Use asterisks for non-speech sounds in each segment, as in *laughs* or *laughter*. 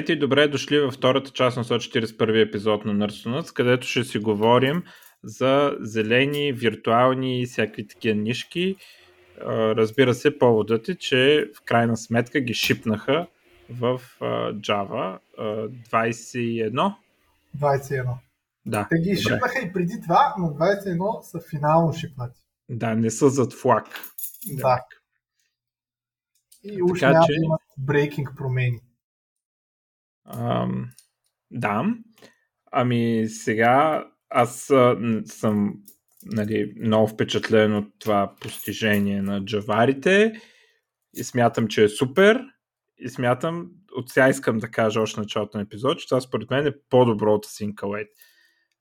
Здравейте и добре дошли във втората част на 141 епизод на Nerdstunuts, където ще си говорим за зелени, виртуални и всякакви такива нишки. Разбира се, поводът е, че в крайна сметка ги шипнаха в Java 21. 21. Да. Те ги добре. шипнаха и преди това, но 21 са финално шипнати. Да, не са зад флаг. Да. И уж няма че... да имат брейкинг промени. Да. Ами сега аз съм нали, много впечатлен от това постижение на джаварите и смятам, че е супер и смятам, от сега искам да кажа още началото на епизод, че това според мен е по-добро от Syncawait.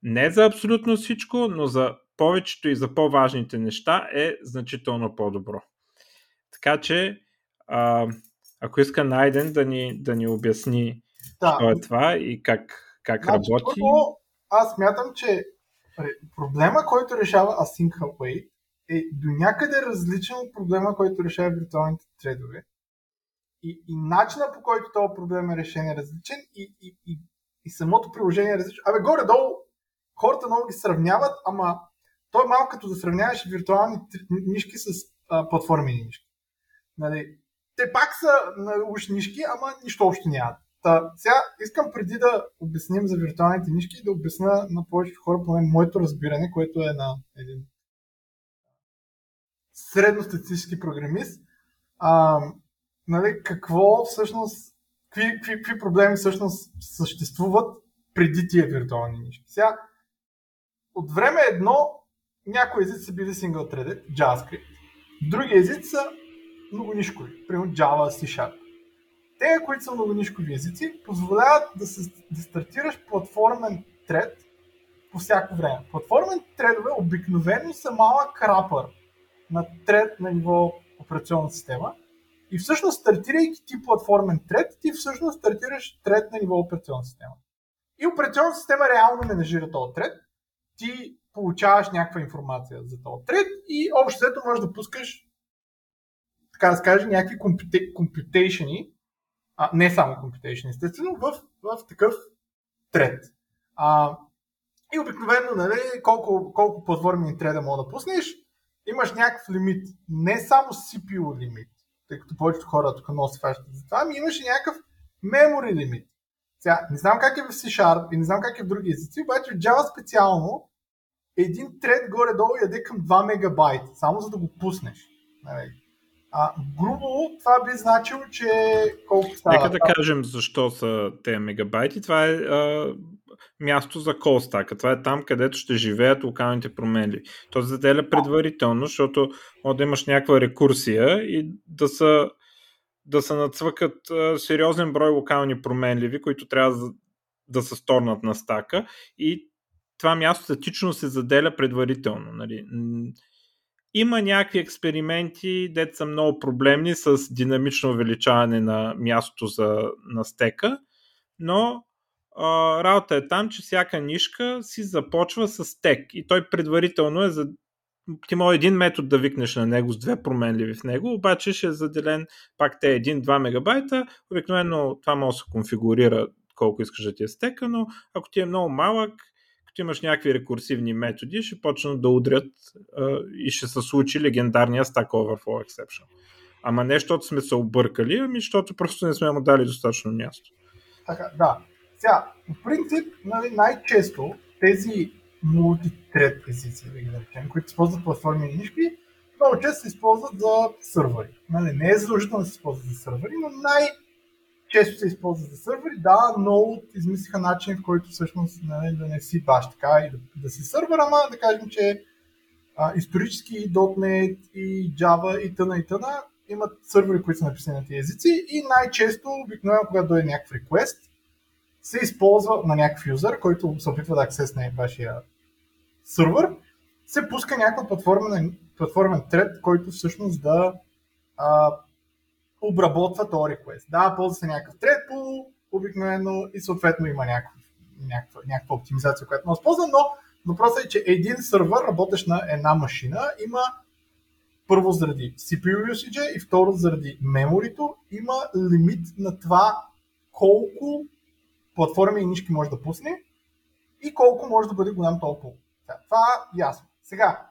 Не за абсолютно всичко, но за повечето и за по-важните неща е значително по-добро. Така че, а, ако иска Найден да ни, да ни обясни да. Що е това и как, как значи, работи? Първо, аз смятам, че проблема, който решава Async Await е до някъде различен от проблема, който решава виртуалните тредове. И, и начина по който този проблем е решен е различен и, и, и, и самото приложение е различно. Абе, горе-долу хората много ги сравняват, ама то е малко като да сравняваш виртуални нишки с а, платформени нишки. Нали, те пак са на уж нишки, ама нищо общо нямат. Та, сега искам преди да обясним за виртуалните нишки да обясня на повечето хора, поне моето разбиране, което е на един средностатистически програмист, а, нали, какво всъщност, какви, какви, какви проблеми всъщност съществуват преди тия виртуални нишки. Сега, от време едно, някои езици са били single-threaded, JavaScript, други езици са много нишкови, примерно Java, C Sharp те, които са многонишкови езици, позволяват да, се, да стартираш платформен тред по всяко време. Платформен тредове обикновено са малък крапър на тред на ниво операционна система и всъщност стартирайки ти платформен тред, ти всъщност стартираш тред на ниво операционна система. И операционната система реално менажира този тред, ти получаваш някаква информация за този тред и общо взето можеш да пускаш така да скажа, някакви компютейшени, а, не само computation, естествено, в, в такъв тред. А, и обикновено, нали, колко, колко платформи треда мога да пуснеш, имаш някакъв лимит. Не само CPU лимит, тъй като повечето хора тук много се фащат за това, ами имаш и някакъв memory лимит. Сега, не знам как е в C-Sharp и не знам как е в други езици, обаче в Java специално един тред горе-долу яде към 2 мегабайта, само за да го пуснеш. Нали. А, грубо това би значило, че колко става? Нека да кажем защо са те мегабайти. Това е а, място за колстака. Това е там, където ще живеят локалните променли. То се заделя предварително, защото може да имаш някаква рекурсия и да са да се нацвъкат а, сериозен брой локални променливи, които трябва да, да се сторнат на стака и това място статично се заделя предварително. Нали? Има някакви експерименти, дето са много проблемни с динамично увеличаване на мястото за, на стека, но а, работа е там, че всяка нишка си започва с стек и той предварително е за ти може един метод да викнеш на него с две променливи в него, обаче ще е заделен пак те 1-2 мегабайта. Обикновено това може да се конфигурира колко искаш да ти е стека, но ако ти е много малък, като имаш някакви рекурсивни методи, ще почнат да удрят а, и ще се случи легендарния Stack Overflow Exception. Ама не, защото сме се объркали, ами защото просто не сме му дали достатъчно място. Така, да. Сега, в принцип, нали, най-често тези мултитред езици, да ги наречем, които използват платформи и нишки, много често се използват за сървъри. Нали, не е задължително да се използват за сървъри, но най- често се използва за сървъри. Да, но измислиха начин, в който всъщност нали, да не си баш така и да, да си сървър, ама да кажем, че а, исторически и .NET и Java и тъна и тъна имат сървъри, които са написани на тези езици и най-често, обикновено, когато дойде някакъв request, се използва на някакъв юзър, който се опитва да аксесне вашия сървър, се пуска някаква платформен, платформен тред, който всъщност да а, обработва този request. Да, ползва се някакъв thread pool, обикновено и съответно има някаква, някаква, някаква оптимизация, която може да но въпросът е, че един сървър, работещ на една машина, има първо заради CPU usage и второ заради меморито, има лимит на това колко платформи и нишки може да пусне и колко може да бъде голям толкова. Това е ясно. Сега,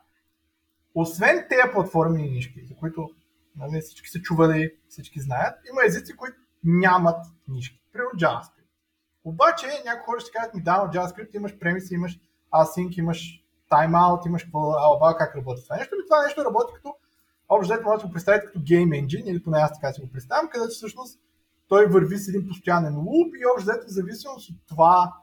освен тези платформи и нишки, за които нали, всички са чували, всички знаят, има езици, които нямат нишки. Примерно JavaScript. Обаче някои хора ще кажат ми, да, в JavaScript имаш премиси, имаш async, имаш timeout, имаш алба, как работи това нещо. И това нещо работи като, общо взето може да го представите като game engine, или поне аз така си го представям, където всъщност той върви с един постоянен луп и общо взето в зависимост от това,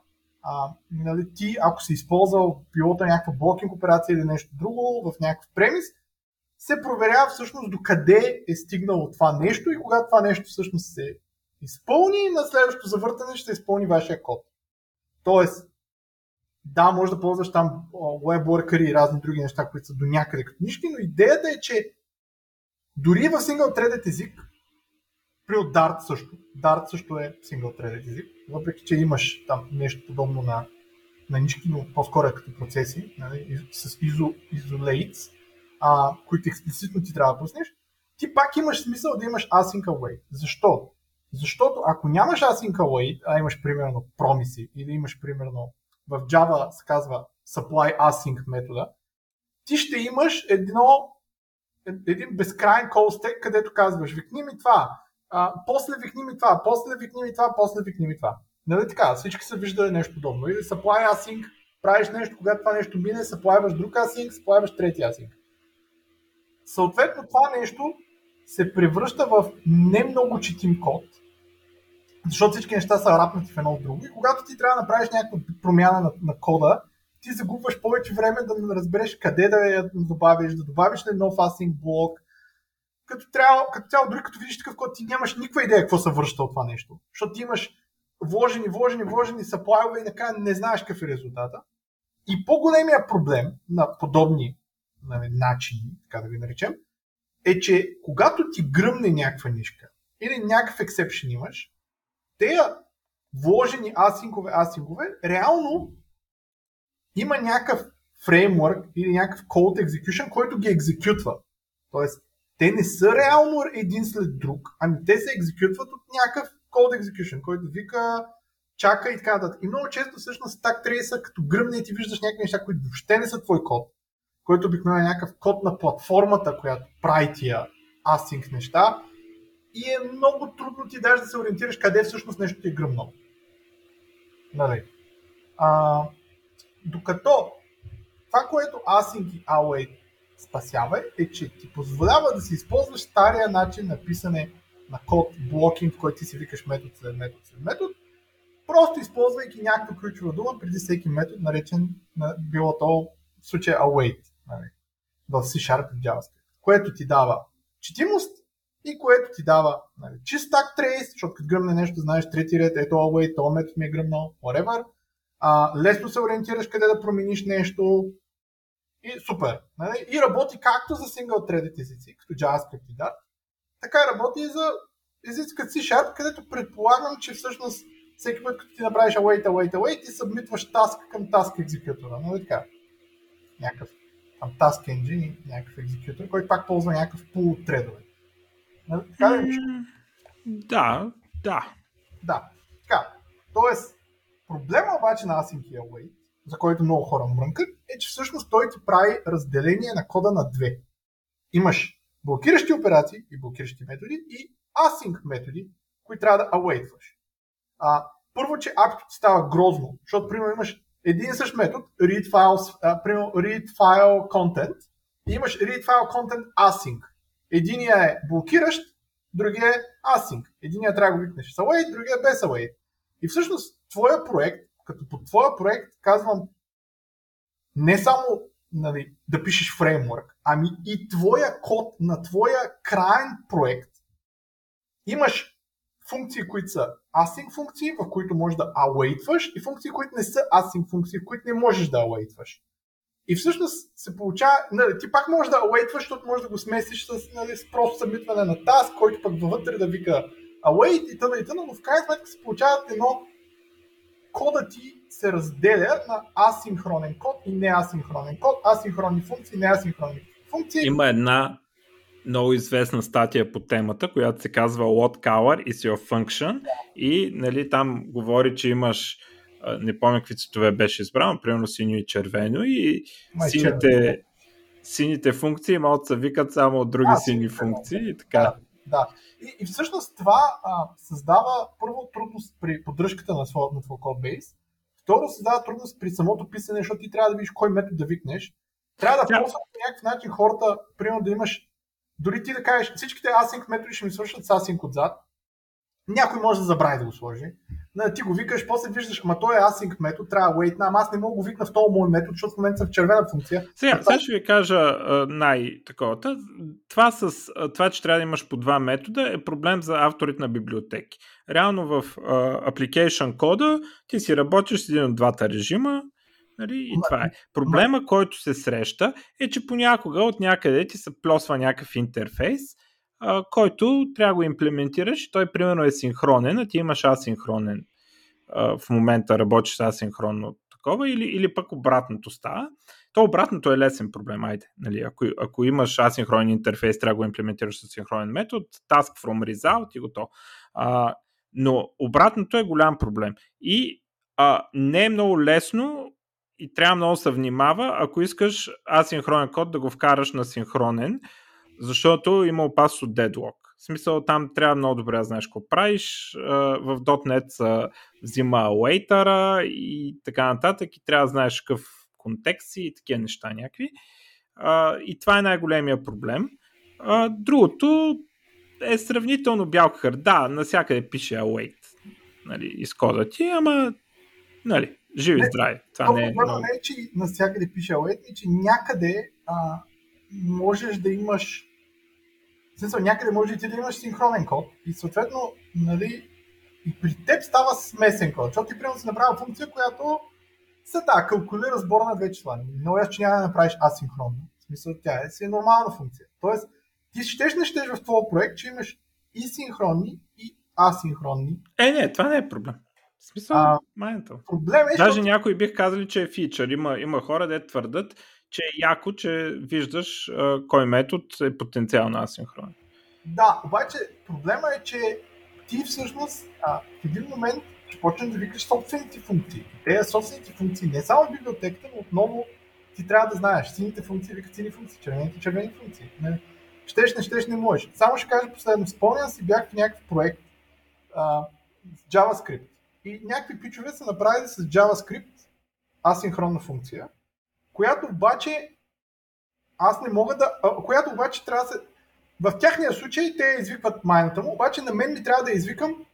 а, нали, ти, ако си използвал пилота някаква блокинг операция или нещо друго в някакъв премис, се проверява всъщност до къде е стигнало това нещо и когато това нещо всъщност се изпълни, на следващото завъртане ще изпълни вашия код. Тоест, да, може да ползваш там WebWorker и разни други неща, които са до някъде като нишки, но идеята е, че дори в single threaded език, при Dart също, Dart също е single threaded език, въпреки че имаш там нещо подобно на, на нишки, но по-скоро е като процеси, нали, с ISO, isolates, а, които експлицитно ти трябва да пуснеш, ти пак имаш смисъл да имаш async await. Защо? Защото ако нямаш async await, а имаш примерно промиси или имаш примерно в Java се казва supply async метода, ти ще имаш едно, един безкрайен call stack, където казваш викни ми това, а, после викни ми това, после викни ми това, после викни ми това. Нали така, всички са виждали нещо подобно. Или supply async, правиш нещо, когато това нещо мине, съплайваш друг async, съплайваш трети async. Съответно, това нещо се превръща в не много четим код, защото всички неща са рапнати в едно от друго. И когато ти трябва да направиш някаква промяна на, на кода, ти загубваш повече време да разбереш къде да я добавиш, да добавиш ли нов async блок. Като, трябва, като цяло, дори като видиш такъв код, ти нямаш никаква идея какво се връща от това нещо. Защото ти имаш вложени, вложени, вложени саплайове и накрая не знаеш какъв е резултата. И по-големия проблем на подобни начини, така да ви наречем, е, че когато ти гръмне някаква нишка или някакъв ексепшен имаш, те вложени асинкове, асинкове, реално има някакъв фреймворк или някакъв code execution, който ги екзекютва. Тоест, те не са реално един след друг, ами те се екзекютват от някакъв code execution, който вика, чака и така нататък. И много често всъщност так трейса, като гръмне и ти виждаш някакви неща, които въобще не са твой код, който обикновено е някакъв код на платформата, която прави тия async неща, и е много трудно ти даже да се ориентираш къде всъщност нещо ти е гръмнало. Нали? А, докато това, което Async и Await спасява е, че ти позволява да си използваш стария начин на писане на код, блокинг, в който ти си викаш метод след метод след метод, просто използвайки някаква ключова дума преди всеки метод, наречен на било то в случая await нали, в C-Sharp и JavaScript, което ти дава четимост и което ти дава нали, чист так трейс, защото като гръмне нещо, знаеш трети ред, ето await, то метод ми е гръмнал, whatever. А, лесно се ориентираш къде да промениш нещо и супер. Нали? И работи както за single threaded езици, като JavaScript и Dart, така работи и за езици като C-Sharp, където предполагам, че всъщност всеки път, като ти направиш await, await, await, ти събмитваш task към task екзекютора. Нали така? Някакъв там task engine, някакъв екзекютор, който пак ползва някакъв пул тредове. Нали? Така mm, да, да. Да. Така. Тоест, проблема обаче на Async и Await, за който много хора мрънкат, е, че всъщност той ти прави разделение на кода на две. Имаш блокиращи операции и блокиращи методи и async методи, които трябва да await-ваш. А, първо, че акто ти става грозно, защото, примерно, имаш един и същ метод, read, files, а, примерно, read file content, и имаш read file content async. Единия е блокиращ, другия е async. Единия трябва да го викнеш с await, другия без await. И всъщност твоя проект, като по твоя проект казвам не само нали, да пишеш фреймворк, ами и твоя код на твоя крайен проект имаш функции, които са async функции, в които можеш да awaitваш и функции, които не са async функции, в които не можеш да awaitваш. И всъщност се получава, нали, ти пак можеш да await, защото можеш да го смесиш с, нали, с просто събитване на task, който пък вътре да вика await и т.н. и т.н. но в крайна сметка се получават едно кода ти се разделя на асинхронен код и неасинхронен код, асинхронни функции, неасинхронни функции. Има една много известна статия по темата, която се казва What Color is your function и нали, там говори, че имаш не помня какви цветове беше избрано, примерно синьо и червено и Май сините, сините функции да се викат само от други а, сини функции и така. Да, да. И, и всъщност това а, създава първо трудност при поддръжката на, своя, на кодбейс, второ създава трудност при самото писане, защото ти трябва да видиш кой метод да викнеш. Трябва да ползваш по някакъв начин хората, примерно да имаш, дори ти да кажеш, всичките async методи ще ми свършат с async отзад, някой може да забрави да го сложи. Ти го викаш, после виждаш, ама той е async метод, трябва wait, ама аз не мога да го викна в този мой метод, защото в момента съм в червена функция. Сега, сега ще ви кажа най-таковата. Това, с, това, че трябва да имаш по два метода е проблем за авторите на библиотеки. Реално в application кода ти си работиш с един от двата режима, Нали? И това е. Проблема, който се среща, е, че понякога от някъде ти се плосва някакъв интерфейс, а, който трябва да го имплементираш. Той примерно е синхронен, а ти имаш асинхронен. А, в момента работиш асинхронно такова или, или пък обратното става. То обратното е лесен проблем, айде. Нали, ако, ако имаш асинхронен интерфейс, трябва да го имплементираш с синхронен метод, task from result и готово. А, но обратното е голям проблем. И а, не е много лесно и трябва много се внимава, ако искаш асинхронен код да го вкараш на синхронен, защото има опасност от дедлок. В смисъл там трябва много добре да знаеш какво правиш. В .NET се взима waiter и така нататък и трябва да знаеш какъв контекст и такива неща някакви. И това е най-големия проблем. Другото е сравнително бял кахър. Да, навсякъде пише await нали, из ти, ама нали, живи здрави. Това не е, не е, че навсякъде пише await, и че някъде а, можеш да имаш в смисъл, някъде може и ти да имаш синхронен код и съответно, нали, и при теб става смесен код, защото ти примерно си направил функция, която се да, калкулира сбора на две числа. Но аз, че няма да направиш асинхронно. В смисъл, тя е си е нормална функция. Тоест, ти щеш не щеш в твоя проект, че имаш и синхронни, и асинхронни. Е, не, това не е проблем. В смисъл, а, Проблем е, Даже защото... някои бих казали, че е фичър. Има, има хора, де твърдат, че е яко, че виждаш а, кой метод е потенциално асинхронен. Да, обаче проблема е, че ти всъщност а, в един момент ще почнеш да викаш собствените функции. Те собствените функции, не само в библиотеката, но отново ти трябва да знаеш. Сините функции викат сини функции, червените червени функции. Не, щеш, не щеш, не можеш. Само ще кажа последно. Спомням си, бях в някакъв проект а, с JavaScript. И някакви пичове са направили с JavaScript асинхронна функция, която обаче аз не мога да... Която обаче трябва да се... В тяхния случай те извикват майната му, обаче на мен ми трябва да извикам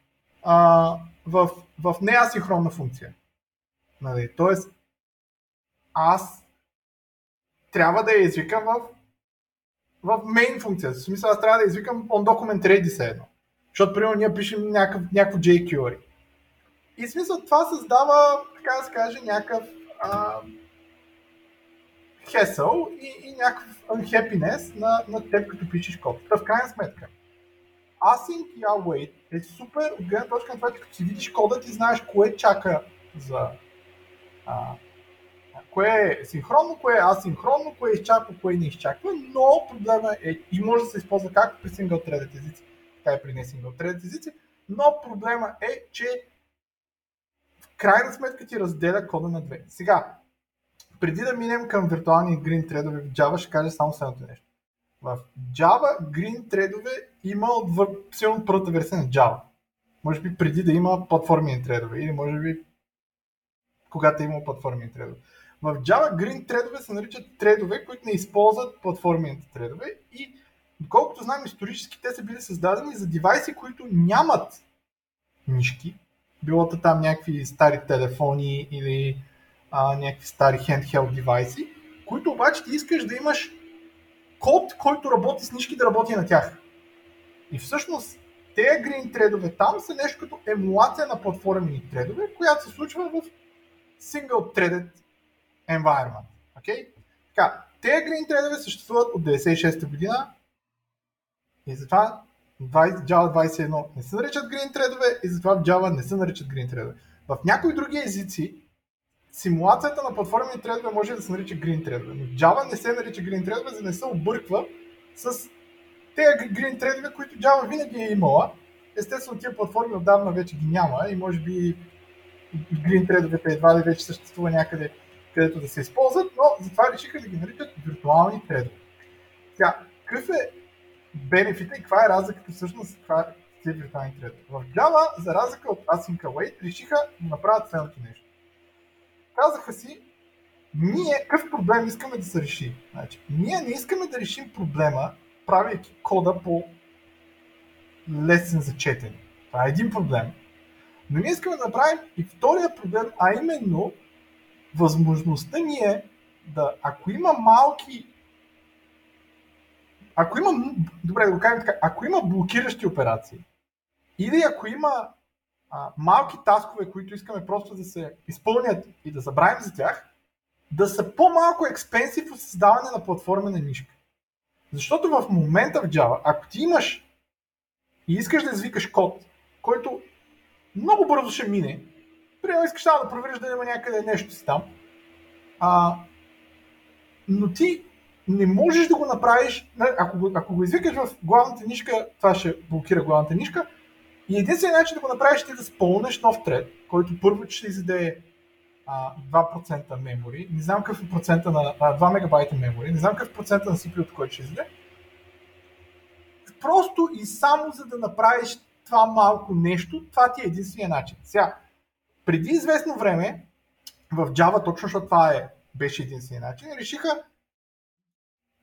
а, в, в неасинхронна функция. Нали? Тоест, аз трябва да я извикам в, в main функция. В смисъл, аз трябва да извикам on document ready се едно. Защото, примерно, ние пишем някакъв, някакво jQuery. И смисъл, това създава, така да се каже, някакъв а, хесъл и, и някакъв unhappiness на, на теб, като пишеш код. В крайна сметка, async и await е супер от гледна точка на това, че като си видиш кода, ти знаеш кое чака за а, кое е синхронно, кое е асинхронно, кое изчаква, кое не изчаква, но проблема е и може да се използва както при single threaded езици, така и при не single threaded езици, но проблема е, че крайна сметка ти разделя кода на две. Сега, преди да минем към виртуални green тредове в Java, ще кажа само следното нещо. В Java green тредове има от силно първата версия на Java. Може би преди да има платформени тредове или може би когато е имало платформени тредове. В Java green тредове се наричат тредове, които не използват платформените тредове и доколкото знам исторически, те са били създадени за девайси, които нямат мишки, било там някакви стари телефони или а, някакви стари handheld девайси, които обаче ти искаш да имаш код, който работи с нишки да работи на тях. И всъщност тези green тредове там са нещо като емулация на платформени тредове, която се случва в single threaded environment. Okay? Така, тези green тредове съществуват от 96-та година и затова 20, Java 21 не се наричат green тредове и затова в Java не се наричат green тредове. В някои други езици симулацията на платформени тредове може да се нарича green тредове, но Java не се нарича green тредове, за да не се обърква с Те green thread които Java винаги е имала, естествено тия платформи отдавна вече ги няма и може би green thread едва ли вече съществува някъде, където да се използват, но затова решиха да ги наричат виртуални тредове. Сега, какъв е бенефита и каква е разликата всъщност каква е тези виртуални тредове? В Java, за разлика от Async Await, решиха да направят следното нещо. Казаха си, ние какъв проблем искаме да се реши? Значи, ние не искаме да решим проблема, правейки кода по лесен за четене. Това е един проблем. Но ние искаме да направим и втория проблем, а именно възможността ни е да, ако има малки ако има, добре да го кажем така, ако има блокиращи операции или ако има а, малки таскове, които искаме просто да се изпълнят и да забравим за тях, да са по-малко експенсив от създаване на платформа на нишка. Защото в момента в Java, ако ти имаш и искаш да извикаш код, който много бързо ще мине, примерно искаш да провериш да има някъде нещо си там, а, но ти не можеш да го направиш, ако го, ако го извикаш в главната нишка, това ще блокира главната нишка, и единственият начин да го направиш е да спълнеш нов тред, който първо ще изяде 2% мемори, не знам какъв е процента на а, 2 мегабайта мемори, не знам какъв е процента на CPU, който ще изяде. Просто и само за да направиш това малко нещо, това ти е единствения начин. Сега, преди известно време, в Java, точно защото това е, беше единствения начин, решиха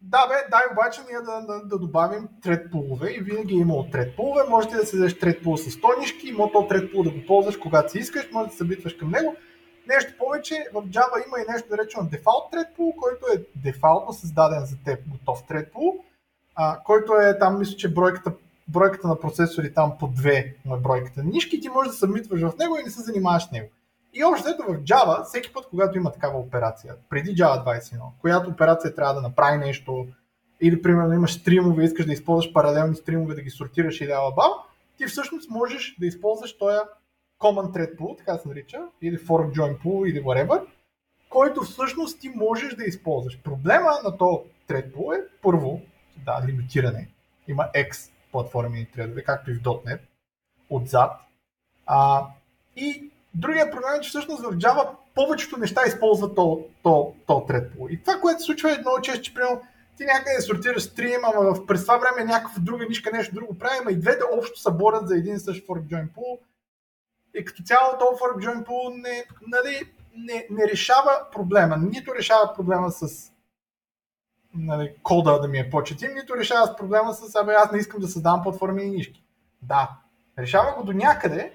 да, бе, дай обаче ние да, да, да добавим трет пулове и винаги е имало трет пулове. Можете да седеш трет пул с стойнишки, може то трет пул да го ползваш когато си искаш, може да се битваш към него. Нещо повече, в Java има и нещо наречено Default Thread Pool, който е дефалтно създаден за теб готов Thread Pool, а, който е там, мисля, че бройката, бройката на процесори там по две на бройката нишки, ти можеш да събмитваш в него и не се занимаваш с него. И още ето в Java, всеки път, когато има такава операция, преди Java 21, която операция трябва да направи нещо, или примерно имаш стримове, искаш да използваш паралелни стримове, да ги сортираш или ала ти всъщност можеш да използваш този Common Thread Pool, така се нарича, или Fork Join Pool, или whatever, който всъщност ти можеш да използваш. Проблема на то Thread Pool е първо, да, лимитиране. Има X платформени тредове, както и в .NET, отзад. А, и другия проблем е, че всъщност в Java повечето неща използват то, то, то pool. И това, което се случва е много често, че примерно ти някъде сортираш стрим, ама през това време някаква друга нишка нещо друго прави, ама и двете общо се борят за един същ fork join pool и като цяло то for Join Pool не, нали, не, не решава проблема. Нито решава проблема с нали, кода да ми е по-четим, нито решава с проблема с абе аз не искам да създавам платформи и нишки. Да, решава го до някъде,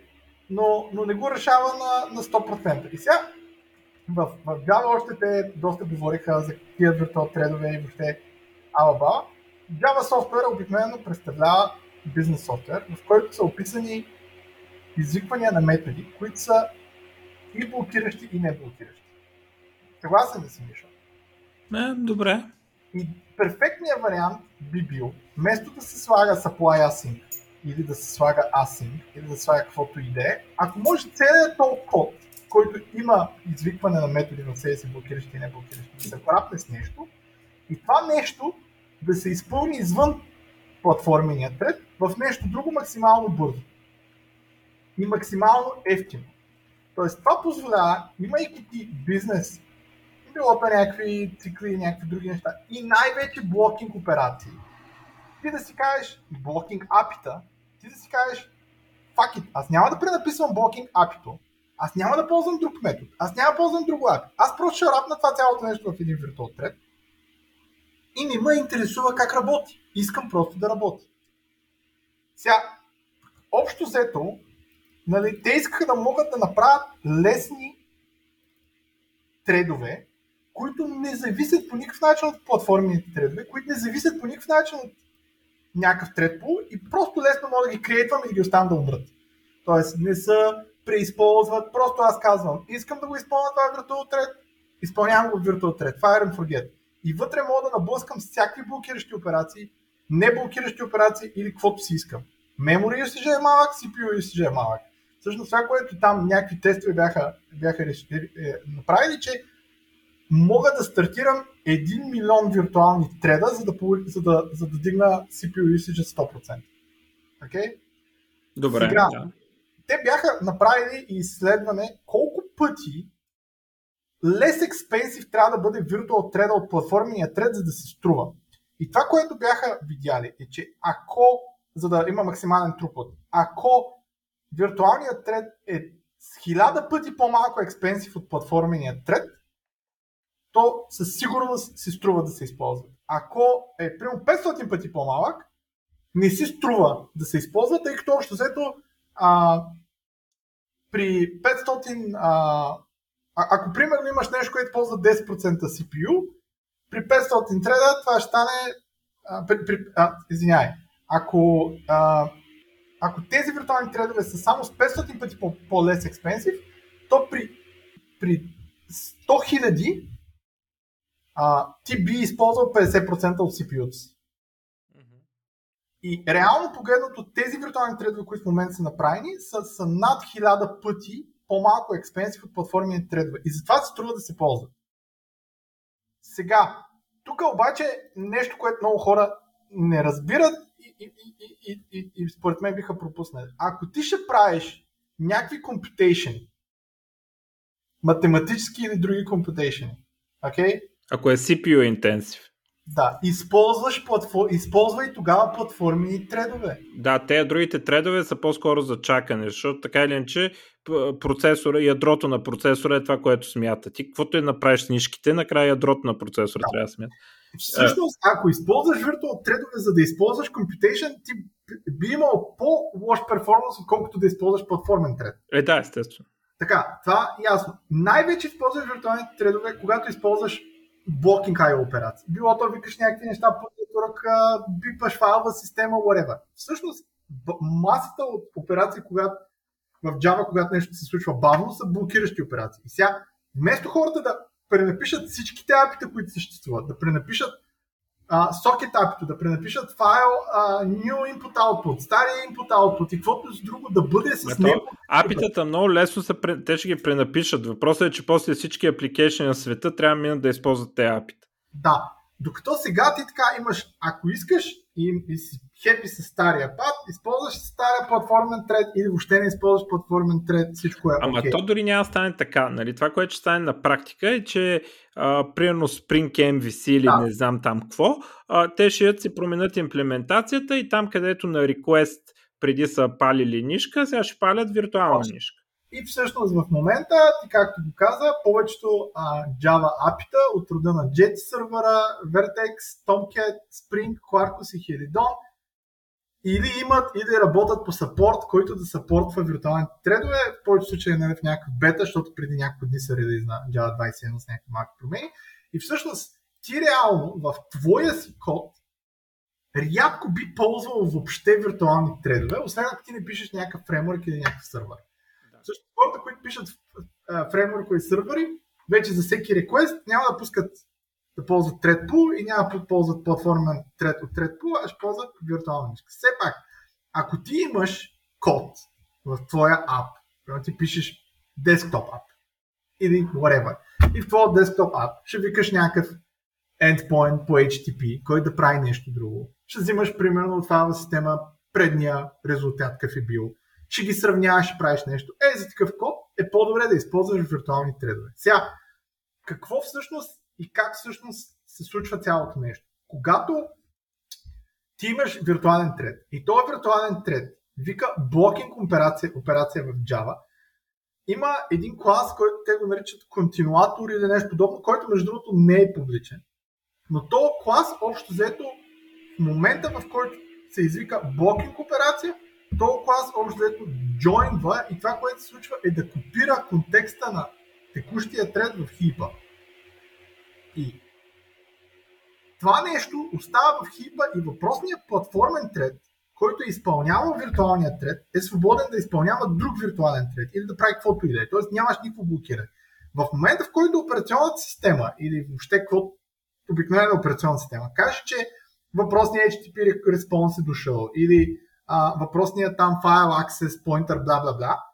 но, но не го решава на, на 100%. И сега в, в Java още те доста говориха за тия виртуал тредове и въобще алаба. Java софтуер обикновено представлява бизнес софтуер, в който са описани извиквания на методи, които са и блокиращи, и не блокиращи. Съгласен ли си, Мишо? Не, добре. И перфектният вариант би бил, вместо да се слага supply async, или да се слага async, или да се слага каквото и да е, ако може целият този код, който има извикване на методи на себе си блокиращи и не блокиращи, да се прапне с нещо, и това нещо да се изпълни извън платформения тред в нещо друго максимално бързо и максимално ефтино. Тоест това позволява, имайки ти бизнес, било то някакви цикли и някакви други неща, и най-вече блокинг операции, ти да си кажеш блокинг апита, ти да си кажеш fuck it, аз няма да пренаписвам блокинг апито, аз няма да ползвам друг метод, аз няма да ползвам друго апи, аз просто ще рапна това цялото нещо в един виртуал тред и не ме интересува как работи. Искам просто да работи. Сега, общо взето, нали, те искаха да могат да направят лесни тредове, които не зависят по никакъв начин от платформените тредове, които не зависят по никакъв начин от някакъв тредпул и просто лесно мога да ги креатвам и ги оставам да умрат. Тоест не са преизползват, просто аз казвам, искам да го изпълня това Virtual Thread, изпълнявам го в Virtual Thread, Fire and Forget. И вътре мога да наблъскам всякакви блокиращи операции, не блокиращи операции или каквото си искам. Memory usage е малък, CPU usage е малък. Всъщност това, което там някакви тестове бяха, бяха е, направили, че мога да стартирам 1 милион виртуални треда, за да, за да, за да дигна CPU usage 100%. Okay? Добре, Сега, да. Те бяха направили изследване колко пъти less expensive трябва да бъде virtual треда от платформения тред, за да се струва. И това, което бяха видяли е, че ако, за да има максимален трупот, ако виртуалният тред е с хиляда пъти по-малко експенсив от платформения тред, то със сигурност си струва да се използва. Ако е примерно 500 пъти по-малък, не си струва да се използва, тъй като общо взето а, при 500, а, а, ако примерно имаш нещо, което ползва 10% CPU, при 500 треда това ще стане, извиняй, ако, а, ако тези виртуални тредове са само с 500 пъти по, по-less expensive, то при, при 100 хиляди ти би използвал 50% от CPU-то си. И реално погледнато тези виртуални тредове, които в момента са направени, са, са над 1000 пъти по-малко експенсив от платформени тредове. И затова се струва да се ползват. Сега, тук обаче нещо, което много хора не разбират и, и, и, и, и, и според мен биха пропуснали. Ако ти ще правиш някакви computation, математически или други computation, okay? Ако е CPU intensive. Да, използваш платформ... използвай тогава платформи и тредове. Да, те другите тредове са по-скоро за чакане, защото така или иначе процесора, ядрото на процесора е това, което смята. Ти каквото и направиш с нишките, накрая ядрото на процесора да. трябва да смята. Всъщност, ако използваш virtual тредове, за да използваш computation, ти би имал по-лош перформанс, отколкото да използваш платформен тред. Е, да, естествено. Така, това е ясно. Най-вече използваш виртуалните тредове, когато използваш блокинг IO операции. Било то викаш някакви неща по ръка, бипаш файлова система, whatever. Всъщност, масата от операции, когато в Java, когато нещо се случва бавно, са блокиращи операции. И сега, вместо хората да пренапишат всичките апита, които съществуват, да пренапишат а, socket апито, да пренапишат файл а, new input output, стария input output и каквото с друго да бъде с него. Апитата много лесно са, те ще ги пренапишат. Въпросът е, че после всички апликейшни на света трябва да минат да използват тези апита. Да, докато сега ти така имаш, ако искаш и, и си хепи с стария пад, използваш стария платформен тред или въобще не използваш платформен тред, всичко е Ама okay. то дори няма да стане така. Нали? Това, което ще стане на практика е, че а, примерно Spring MVC или да. не знам там какво, а, те ще си променят имплементацията и там, където на request преди са палили нишка, сега ще палят виртуална Точно. нишка. И всъщност в момента, ти както го каза, повечето а, Java апита от рода на Jet сервера, Vertex, Tomcat, Spring, Quarkus и Helidon или имат, или работят по саппорт, който да саппортва виртуалните тредове, в повечето случаи нали, в някакъв бета, защото преди няколко дни са релиз Java 21 с някакви малки промени. И всъщност ти реално в твоя си код рядко би ползвал въобще виртуални тредове, освен ако ти не пишеш някакъв фреймворк или някакъв сървър. Също хората, които пишат фреймворкови сървъри, вече за всеки реквест няма да пускат да ползват ThreadPool и няма да ползват платформен тред от ThreadPool, а ще ползват виртуална мишка. Все пак, ако ти имаш код в твоя ап, ти пишеш десктоп ап или whatever, и в твоя десктоп ап ще викаш някакъв endpoint по HTTP, който да прави нещо друго. Ще взимаш примерно от файлова система предния резултат, какъв е бил ще ги сравняваш и правиш нещо. Е, за такъв код е по-добре да използваш виртуални тредове. Сега, какво всъщност и как всъщност се случва цялото нещо? Когато ти имаш виртуален тред и този виртуален тред вика блокинг операция, операция в Java, има един клас, който те го наричат континуатор или нещо подобно, който между другото не е публичен. Но този клас, общо взето, в момента в който се извика блокинг операция, този клас общо взето джойнва и това, което се случва е да копира контекста на текущия тред в хипа. И това нещо остава в хипа и въпросният платформен тред, който е изпълнявал виртуалния тред, е свободен да изпълнява друг виртуален тред или да прави каквото и да е. Тоест нямаш никакво блокиране. В момента, в който операционната система или въобще какво обикновена операционна система каже, че въпросният HTTP респонс е дошъл или а, въпросният там файл access pointer, бла бла бла.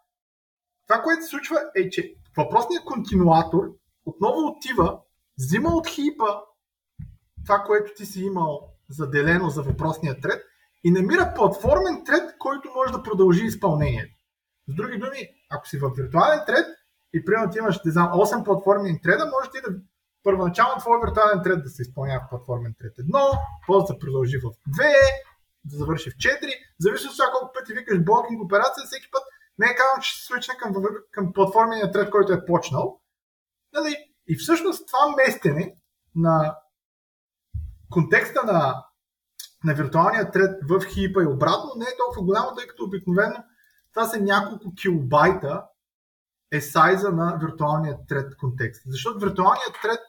Това, което се случва е, че въпросният континуатор отново отива, взима от хипа това, което ти си имал заделено за въпросния трет и намира платформен трет, който може да продължи изпълнението. С други думи, ако си в виртуален трет и примерно ти имаш не знам, 8 платформени треда, може ти да първоначално твой виртуален тред да се изпълнява в платформен трет 1, после да продължи в 2, да завърши в 4, зависи от това колко пъти викаш блокинг операция, всеки път не е казано, че се свичне към, към платформения тред, който е почнал. Нали? И всъщност това местене на контекста на, на виртуалния тред в хипа и обратно не е толкова голямо, тъй като обикновено това са няколко килобайта е сайза на виртуалния тред контекст. Защото виртуалният тред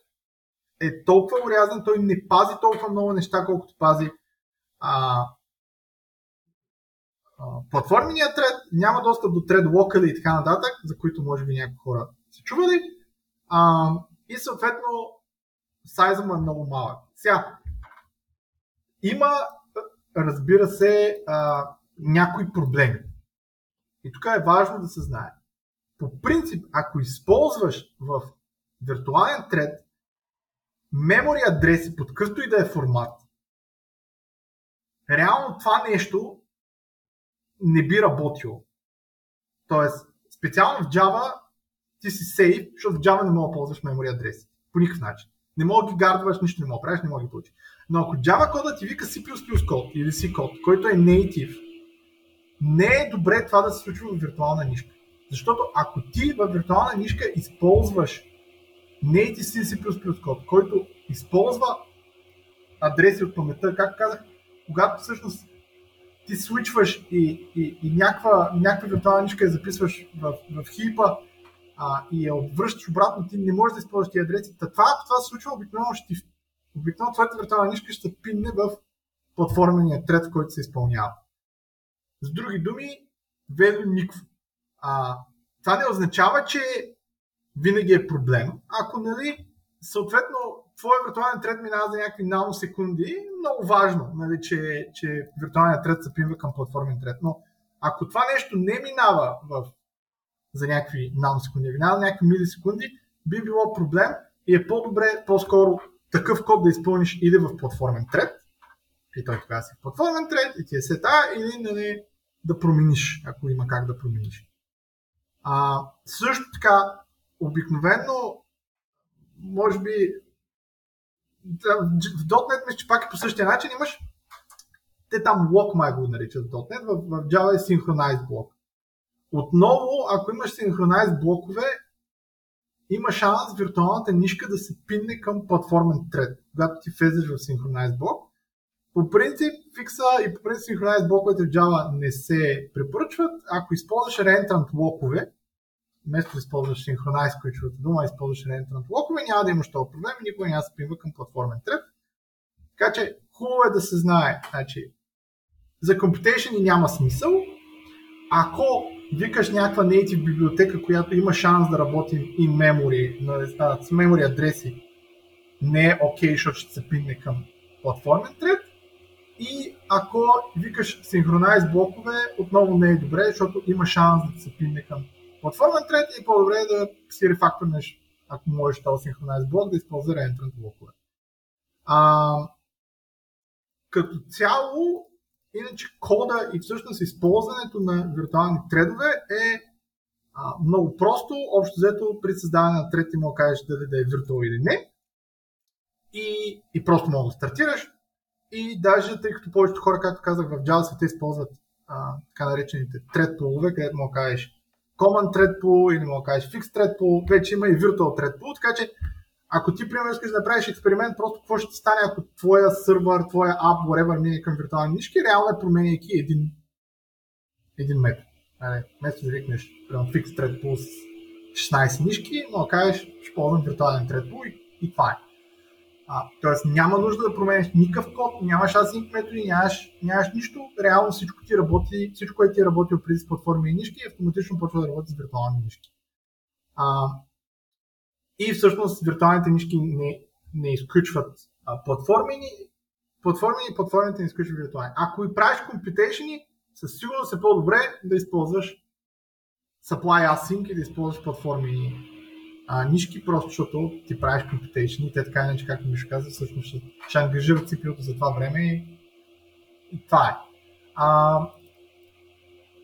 е толкова урязан, той не пази толкова много неща, колкото пази а, платформения тред, няма достъп до локали и така нататък, за които може би някои хора се чували. А, и съответно сайза му е много малък. Сега, има, разбира се, а, някои проблеми. И тук е важно да се знае. По принцип, ако използваш в виртуален тред мемори адреси под и да е формат, реално това нещо не би работило. Тоест, специално в Java ти си сейф, защото в Java не мога да ползваш мемори адреси. По никакъв начин. Не мога да ги гардваш, нищо не мога да правиш, не мога да ги получиш. Но ако Java кода ти вика C++ код или C код, който е native, не е добре това да се случва в виртуална нишка. Защото ако ти в виртуална нишка използваш native C++ код, който използва адреси от паметта, как казах, когато всъщност ти свичваш и, и, и някаква, някаква виртуална нишка я записваш в, в хипа а, и я връщаш обратно, ти не можеш да използваш тези адреси. Та това, ако това се случва, обикновено ще обикновено твоята виртуална нишка ще пинне в платформения трет, който се изпълнява. С други думи, ведо никво. А, това не означава, че винаги е проблем. Ако, нали, съответно, твой виртуален трет минава за някакви наносекунди, много важно, нали, че, че виртуалният трет се пинва към платформен трет. Но ако това нещо не минава в, за някакви наносекунди, минава за някакви милисекунди, би било проблем и е по-добре, по-скоро такъв код да изпълниш или в платформен трет, и той тогава си в платформен трет и ти е сета, или нали, да промениш, ако има как да промениш. А, също така, обикновено, може би, в .NET мисля, че пак е по същия начин имаш те там блок май го наричат в .NET, в, в Java е Synchronize блок. Отново, ако имаш Synchronize блокове, има шанс виртуалната нишка да се пинне към платформен тред, когато ти влезеш в Synchronize блок. По принцип, фикса и по принцип Synchronize блоковете в Java не се препоръчват. Ако използваш reentrant блокове, вместо да използваш Synchronize, ключовата дума, използваш reentrant блокове, няма да имаш този проблем и никога няма да се пинва към платформен тред. Така че хубаво е да се знае. Значи, за computation няма смисъл. Ако викаш някаква native библиотека, която има шанс да работи и memory, с memory адреси, не е окей, okay, защото ще се пинне към платформен тред. И ако викаш синхронайз блокове, отново не е добре, защото има шанс да се пинне към платформен тред и по-добре е да си рефакторнеш, ако можеш този синхронайз блок, да използва reentrant блокове. А, като цяло, Иначе кода и всъщност използването на виртуални тредове е а, много просто. Общо взето при създаване на трет ти му кажеш дали да е виртуал или не. И, и просто мога да стартираш. И даже, тъй като повечето хора, както казах, в Java те използват а, така наречените thread pool където да кажеш command thread pool или да кажеш fixed thread pool, вече има и virtual thread pool, така че ако ти, примерно, искаш да направиш експеримент, просто какво ще стане, ако твоя сървър, твоя ап, whatever, мине към виртуални нишки, реално е променяйки един, един метод. Нали, вместо да викнеш, примерно, fixed thread plus 16 нишки, но кажеш, ще ползвам виртуален thread pool и, и това е. А, тоест няма нужда да променеш никакъв код, нямаш async методи, нямаш, нямаш нищо, реално всичко ти работи, всичко, което ти е работил преди с платформи и нишки, автоматично почва да работи с виртуални нишки. А, и всъщност виртуалните нишки не, не изключват а, платформи, платформи и платформите не изключват виртуални. Ако и правиш компютейшни, със сигурност е по-добре да използваш Supply Async и да използваш платформи а, нишки, просто защото ти правиш computation и те така иначе, както Мишо каза, всъщност ще, ще ангажират CPU-то за това време и, и това е. А,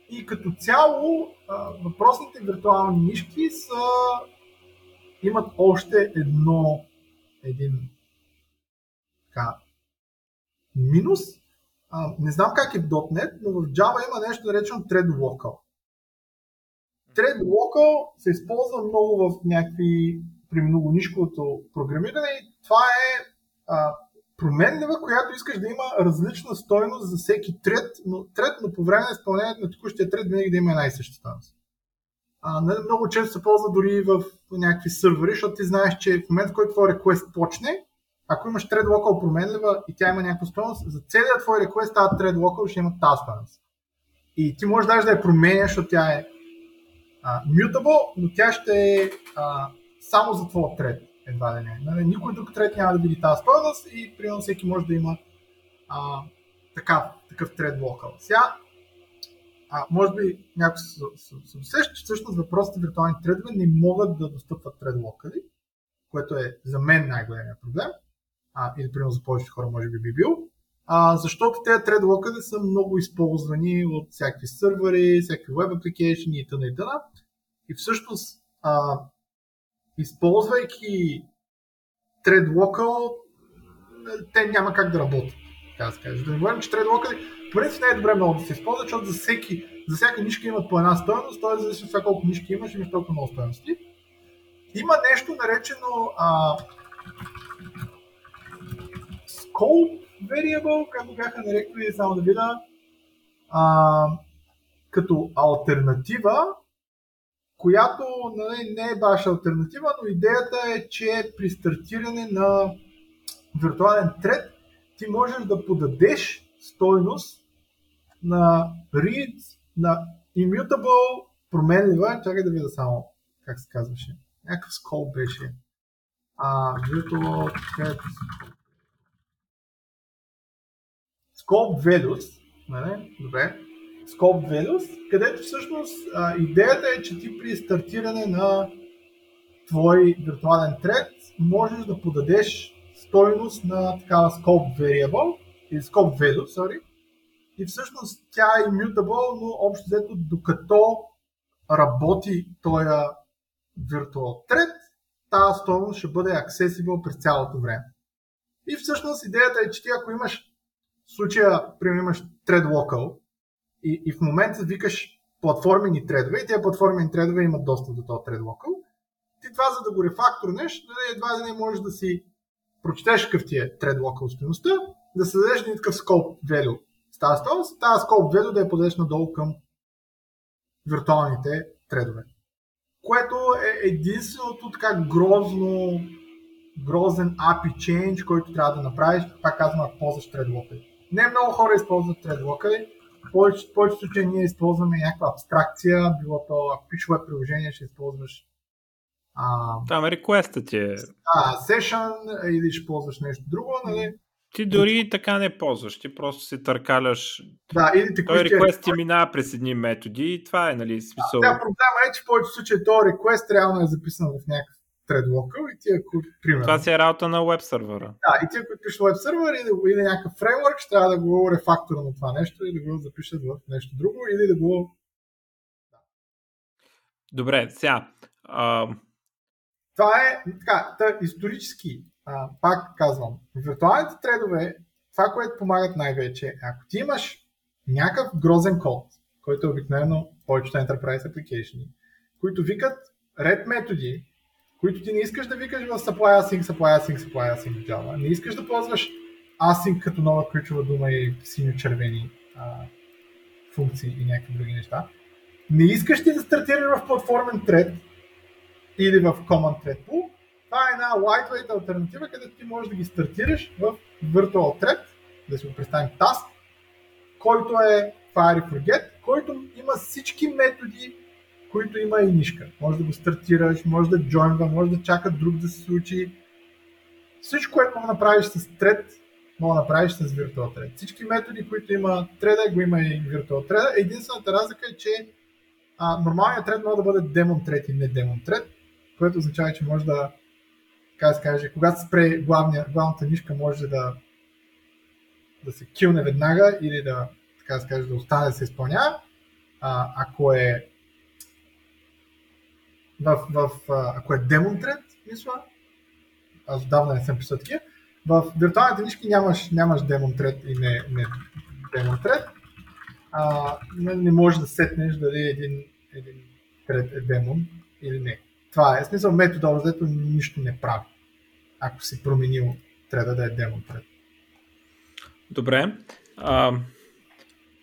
и като цяло а, въпросните виртуални нишки са, имат още едно, един така, минус. А, не знам как е .NET, но в Java има нещо наречено Thread Local. Thread Local се използва много в някакви при многонишковото програмиране и това е а, променлива, която искаш да има различна стойност за всеки тред, но, тред, но по време на изпълнението на текущия тред винаги да има една и съща стойност. А, нали, много често се ползва дори в някакви сървъри, защото ти знаеш, че в момента, в който твой request почне, ако имаш thread local променлива и тя има някаква стойност, за целият твой request тази thread local ще има тази стойност. И ти можеш даже да я променяш, защото тя е mutable, но тя ще е а, само за твоя тред, едва да не. Нали, никой друг тред няма да види тази стойност и примерно всеки може да има а, така, такъв тред локал. Сега, а, може би някой се усеща, че всъщност въпросите виртуални тредове не могат да достъпват тред локали, което е за мен най-големия проблем. А, или примерно за повечето хора може би би бил. А, защото тези тред локали са много използвани от всякакви сървъри, всякакви веб апликейшни и т.н. и т.н. И всъщност, а, използвайки Thread Local, те няма как да работят. Така да се каже. Да не говорим, че Thread Local по принцип не е добре много да се използва, защото за, всеки, за всяка нишка имат по една стоеност, т.е. зависи от колко нишки имаш, имаш толкова много стоености. Има нещо наречено а, Scope Variable, както бяха нарекли, само да видя, а, като альтернатива която нали, не е баш альтернатива, но идеята е, че при стартиране на виртуален тред ти можеш да подадеш стойност на read, на immutable, променлива, чакай да видя само как се казваше. Някакъв скол беше. А, virtual thread scope values, нали? Добре. Scope Values, където всъщност а, идеята е, че ти при стартиране на твой виртуален тред можеш да подадеш стойност на такава Scope Variable или Scope Value, sorry, и всъщност тя е immutable, но общо взето докато работи този virtual thread, тази стойност ще бъде accessible през цялото време. И всъщност идеята е, че ти ако имаш в случая, примерно имаш thread local, и, и в момента викаш платформени тредове и тези платформени тредове имат достъп до този тред локал. Ти това, за да го рефакторнеш, нали, едва да не можеш да си прочетеш какъв ти е тред локал стоеността, да създадеш един такъв scope value с тази стойност, тази scope value да я подадеш надолу към виртуалните тредове. Което е единственото така грозно, грозен API change, който трябва да направиш, пак казвам, ако ползваш thread Не много хора използват thread в повечето, повечето случаи ние използваме някаква абстракция, било то, ако пишеш веб приложение, ще използваш а, Там реквеста ти е. А, session или ще ползваш нещо друго, нали? Ти дори така не ползваш, ти просто си търкаляш. Да, или ти Той реквест ти минава през едни методи и това е, нали, смисъл. Да, проблема е, че в повечето случаи този реквест реално е записан в някакъв thread и ти ако, примерно... Това си е работа на веб сервера. Да, и ти ако пишеш веб сервер или, или някакъв фреймворк, ще трябва да го рефактора на това нещо или да го запишеш в нещо друго или да го... Добре, сега. А... Това е така, та, исторически, а, пак казвам, виртуалните тредове, това, което помагат най-вече, ако ти имаш някакъв грозен код, който е обикновено повечето Enterprise Application, които викат ред методи, които ти не искаш да викаш в supply async, supply async, supply async в Java. Не искаш да ползваш async като нова ключова дума и синьо-червени а, функции и някакви други неща. Не искаш ти да стартираш в платформен thread или в command thread pool. Това е една lightweight альтернатива, където ти можеш да ги стартираш в virtual thread, да си го представим task, който е fire forget, който има всички методи, които има и нишка. Може да го стартираш, може да джойнва, може да чака друг да се случи. Всичко, което мога да направиш с thread, мога да направиш с Virtual Thread. Всички методи, които има thread, го има и Virtual Thread. Единствената разлика е, че а, нормалният thread може да бъде Demon Thread и не Demon Thread. което означава, че може да, така се каже, когато спре главния, главната нишка, може да, да се килне веднага или да, така се каже, да остане да се изпълнява. А, ако е в, в, ако е демон тред, мисля, аз отдавна не съм писал такива, в виртуалните нишки нямаш, нямаш демон тред и не, не демон тред. А, не, не можеш да сетнеш дали един, един тред е демон или не. Това е. Смисъл метода, общо нищо не прави. Ако си променил треда да е демон тред. Добре. А,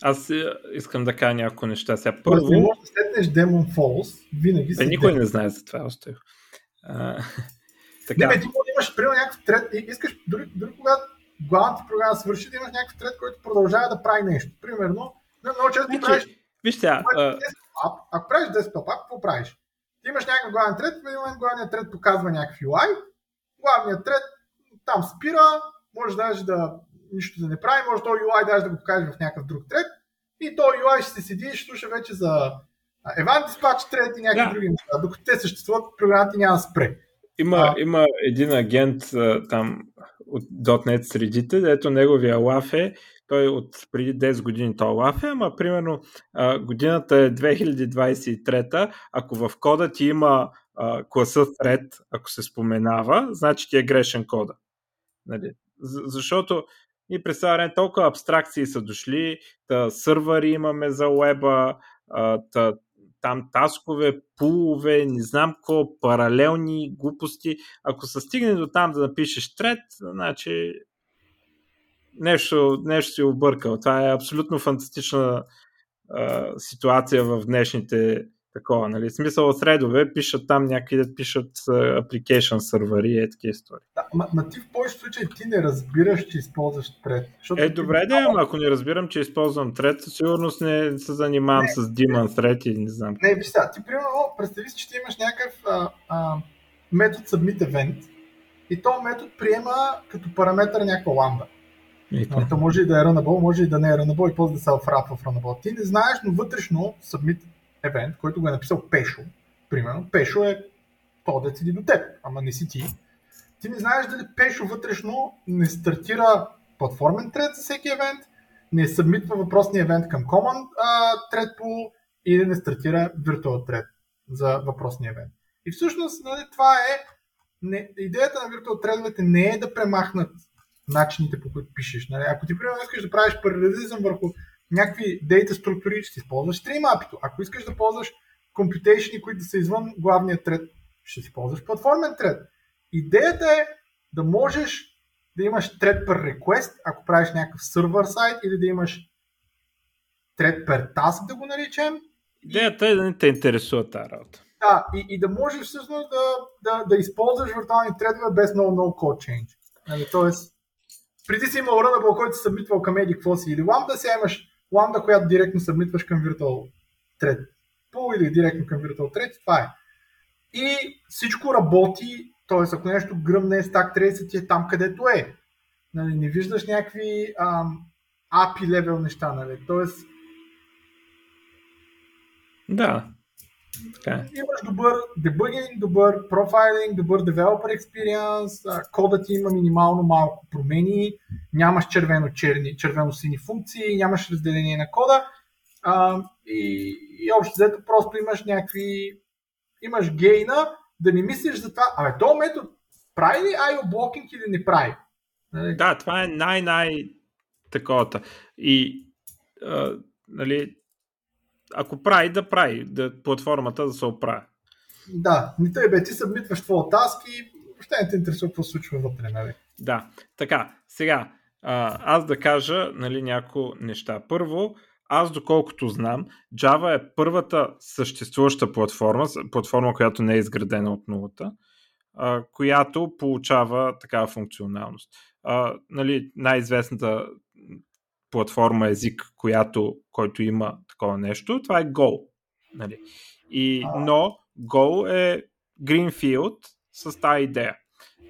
аз искам да кажа няколко неща. Сега първо... Не можеш да сетнеш Demon Falls, винаги си Никой не знае за това, още. *laughs* така. Не, бе, ти имаш, примерно, някакъв трет и искаш, дори, дори когато главната програма свърши, да имаш някакъв трет, който продължава да прави нещо. Примерно, много често ти значи, правиш... Виж сега... Ап, ако правиш desktop app, какво правиш? Ти имаш някакъв главен трет, в един момент главният трет показва някакъв UI, главният трет там спира, може даже да нищо да не прави, може този UI даже да го покажеш в някакъв друг трет и то UI ще се седи и ще слуша вече за Event Dispatch трет и някакви да. други неща. Докато те съществуват, програмата няма да спре. Има, а, има един агент там от .NET средите, дето неговия лаф е, той от преди 10 години то лаф е, ама примерно годината е 2023, ако в кода ти има класа thread, ако се споменава, значи ти е грешен кода. Нали? Защото и през това време толкова абстракции са дошли, та сървъри имаме за уеба, та, там таскове, пулове, не знам какво, паралелни глупости. Ако се стигне до там да напишеш трет, значи нещо, нещо си объркал. Това е абсолютно фантастична а, ситуация в днешните такова, нали? Смисъл от средове пишат там някъде да пишат application сервери и е такива истории. Да, ма, ма ти в повечето случаи ти не разбираш, че използваш трет. Е, добре да, ама ако не разбирам, че използвам трет, със сигурност не се занимавам не, с Daemon Thread и не знам. Не, виж ти примерно, представи си, че ти имаш някакъв а, а, метод submit event и този метод приема като параметър някаква ламда. То може и да е runnable, може и да не е runnable и после да се в в runnable. Ти не знаеш, но вътрешно submit евент, който го е написал Пешо, примерно, Пешо е то да седи до теб, ама не си ти. Ти не знаеш дали Пешо вътрешно не стартира платформен тред за всеки евент, не събмитва въпросния евент към Common Thread Pool или не стартира Virtual Thread за въпросния евент. И всъщност нали, това е не, идеята на Virtual Thread не е да премахнат начините по които пишеш. Нали? Ако ти примерно искаш да правиш паралелизъм върху някакви дейта структури, ще използваш StreamAPI. Ако искаш да ползваш computation, които са извън главния тред, ще си ползваш платформен тред. Идеята е да можеш да имаш тред per request, ако правиш някакъв сервер сайт или да имаш тред per task, да го наричам. Идеята е да не те интересува тази работа. Да, и, и да можеш всъщност да, да, да използваш виртуални тредове без много, много code change. Нали, тоест, преди си имал Runnable, който се събитвал към еди какво си или Lambda, сега имаш ламда, която директно събмитваш към Virtual Thread Pool или директно към Virtual Thread, това е. И всичко работи, т.е. ако нещо гръмне Stack 30 ти е там където е. Нали, не виждаш някакви ам, API level неща, нали? Тоест, да. Така. Е. Имаш добър дебъгинг, добър профайлинг, добър developer experience, кодът ти има минимално малко промени, нямаш червено-черни, червено-сини функции, нямаш разделение на кода а, и, и общо взето просто имаш някакви имаш гейна, да не мислиш за това, абе, този метод прави ли IO блокинг или не прави? Нали? Да, това е най-най таковата. И а, нали, ако прави, да прави, да, платформата да се оправи. Да, не тъй бе, ти събмитваш твоя таск и въобще не те интересува какво случва вътре, нали? Да, така, сега, а, аз да кажа нали, някои неща. Първо, аз доколкото знам, Java е първата съществуваща платформа, платформа, която не е изградена от нулата, която получава такава функционалност. А, нали, най-известната платформа език, която, който има такова нещо, това е Go. Нали? И, но Go е Greenfield с тази идея.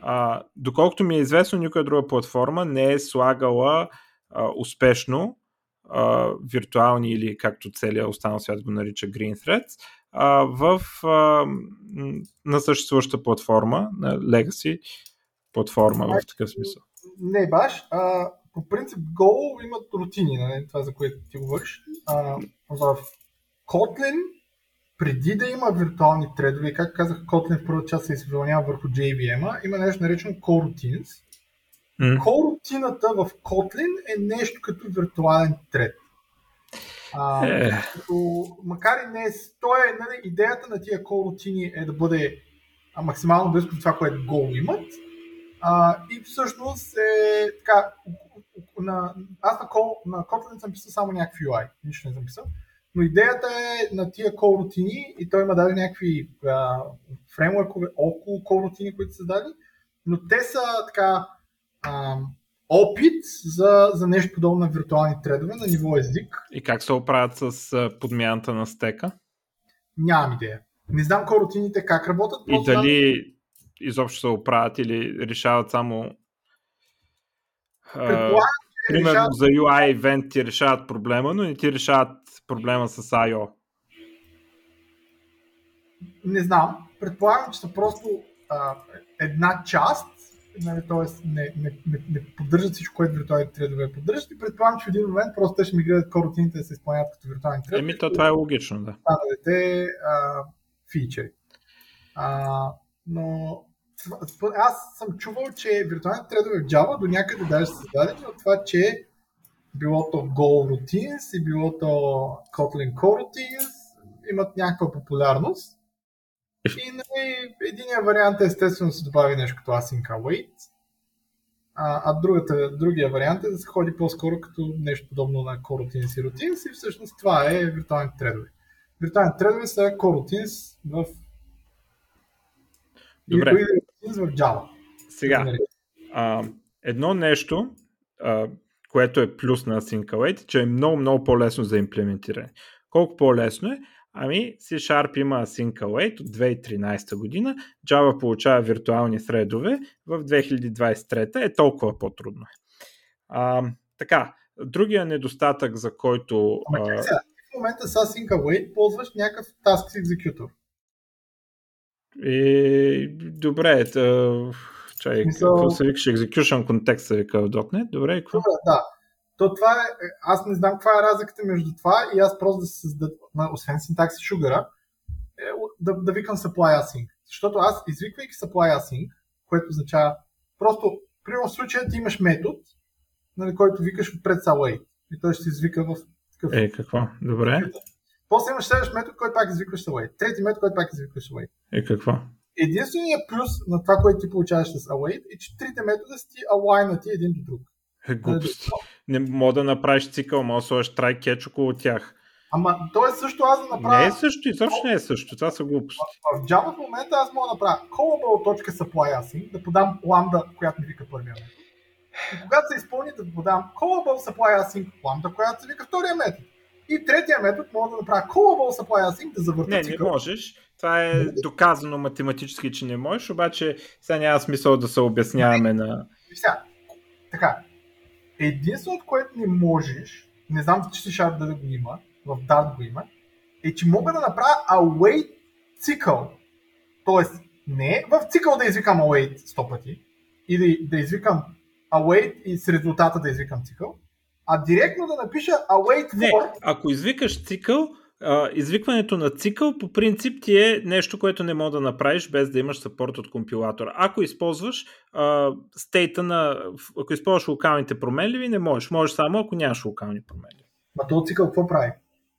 А, доколкото ми е известно, никоя друга платформа не е слагала а, успешно а, виртуални или както целият останал свят го нарича Green Threads, а, в, а, на съществуваща платформа, на Legacy платформа в такъв смисъл. Не баш. А, по принцип Go имат рутини, нали? това за което ти говориш. А, в Kotlin преди да има виртуални тредове, как казах, Kotlin в първата част се изпълнява върху JVM-а, има нещо наречено coroutines. Mm. Coroutiната в Kotlin е нещо като виртуален тред. А, е. като, макар и не, то е, нали, идеята на тия coroutini е да бъде а, максимално близко до това, което Go имат. А, и всъщност е така, на, аз на, Call, на Kotlin съм писал само някакви UI, нищо не съм писал. Но идеята е на тия рутини и той има дали някакви а, фреймворкове около рутини, които са дали, но те са така а, опит за, за нещо подобно на виртуални тредове на ниво език. И как се оправят с подмяната на стека? Нямам идея. Не знам рутините как работят. И дали знам... изобщо се оправят или решават само Предполагам, Примерно решават... за UI event ти решават проблема, но не ти решават проблема с I.O. Не знам. Предполагам, че са просто а, една част, нали, т.е. Не, не, не, не поддържат всичко, което виртуалните тредове поддържат и предполагам, че в един момент просто те ще мигрират коротините да се изпълняват като виртуални тредове. Еми, то това е логично, да. Останалите фичери. А, но аз съм чувал, че виртуалните тредове в Java до някъде даже са създадени от това, че било то Go Routines и било то Kotlin Coroutines имат някаква популярност. И нали, единия вариант е естествено да се добави нещо като async await, а, а другата, другия вариант е да се ходи по-скоро като нещо подобно на coroutines и routines и всъщност това е виртуалните тредове. Виртуалните тредове са coroutines в Добре. И в Java. Сега, а, едно нещо, а, което е плюс на Async че е много, много по-лесно за имплементиране. Колко по-лесно е? Ами C-Sharp има Async Await от 2013 година, Java получава виртуални threadове, в 2023 е толкова по-трудно. А, така, другия недостатък, за който... Ама, а... Сега, в момента с Async Await ползваш някакъв Task Executor. И, добре, тъ... Чай, Мисъл... какво се викаше? Execution Context се вика в .NET. Добре, какво? Добре, да. То това е, аз не знам каква е разликата между това и аз просто да се създадат, освен синтакси Sugar, е, да, да викам supply async. Защото аз, извиквайки supply async, което означава просто, примерно в случая ти имаш метод, нали, който викаш са await. И той ще се извика в такъв. Е, какво? Добре. После имаш следващ метод, който пак извикваш await. Трети метод, който пак извикваш await. Е, какво? Единственият плюс на това, което ти получаваш с await е, че трите метода си ти алайнати един до друг. Е, глупост. Не мога да направиш цикъл, мога да сложиш трай кетч около тях. Ама то е също аз да направя... Не е също, изобщо не е също. Това са глупости. В, в Java в момента аз мога да направя callable.supply async, да подам ламда, която ми вика първия метод. И когато се изпълни да подам callable supply async ламда, която се вика втория метод. И третия метод мога да направя callable supply async, да завърта Не, не можеш. Това е доказано математически, че не можеш, обаче сега няма смисъл да се обясняваме на... Сега, така, единственото, което не можеш, не знам, че ще да го има, в Dart го има, е, че мога да направя await цикъл. Тоест, не в цикъл да извикам await 100 пъти, или да извикам await и с резултата да извикам цикъл, а директно да напиша await for. Не, ако извикаш цикъл, извикването на цикъл по принцип ти е нещо, което не мога да направиш без да имаш сапорт от компилатора. Ако използваш а, стейта на... Ако използваш локалните променливи, не можеш. Можеш само ако нямаш локални променливи. А този цикъл какво прави?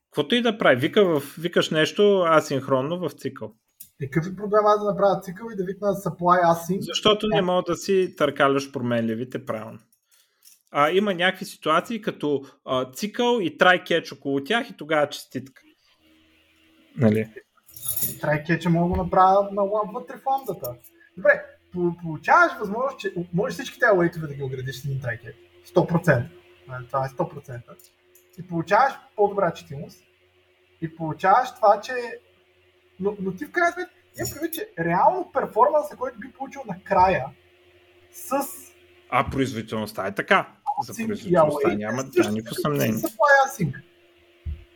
Каквото и да прави. Вика в, викаш нещо асинхронно в цикъл. И какъв е проблем аз да направя цикъл и да викна supply async? Защото не мога да си търкаляш променливите правилно а, има някакви ситуации като а, цикъл и трайкетч около тях и тогава честитка. Нали? Трайкетча мога да направя на вътре в ламдата. Добре, получаваш възможност, че можеш всички тези лейтове да ги оградиш с един трайкетч. 100%. Нали, това е 100%. И получаваш по-добра четимост. И получаваш това, че... Но, но ти в крайна сметка имам предвид, че реално перформанса, който би получил накрая с а производителността е така. За производителността няма, няма никакво съмнение.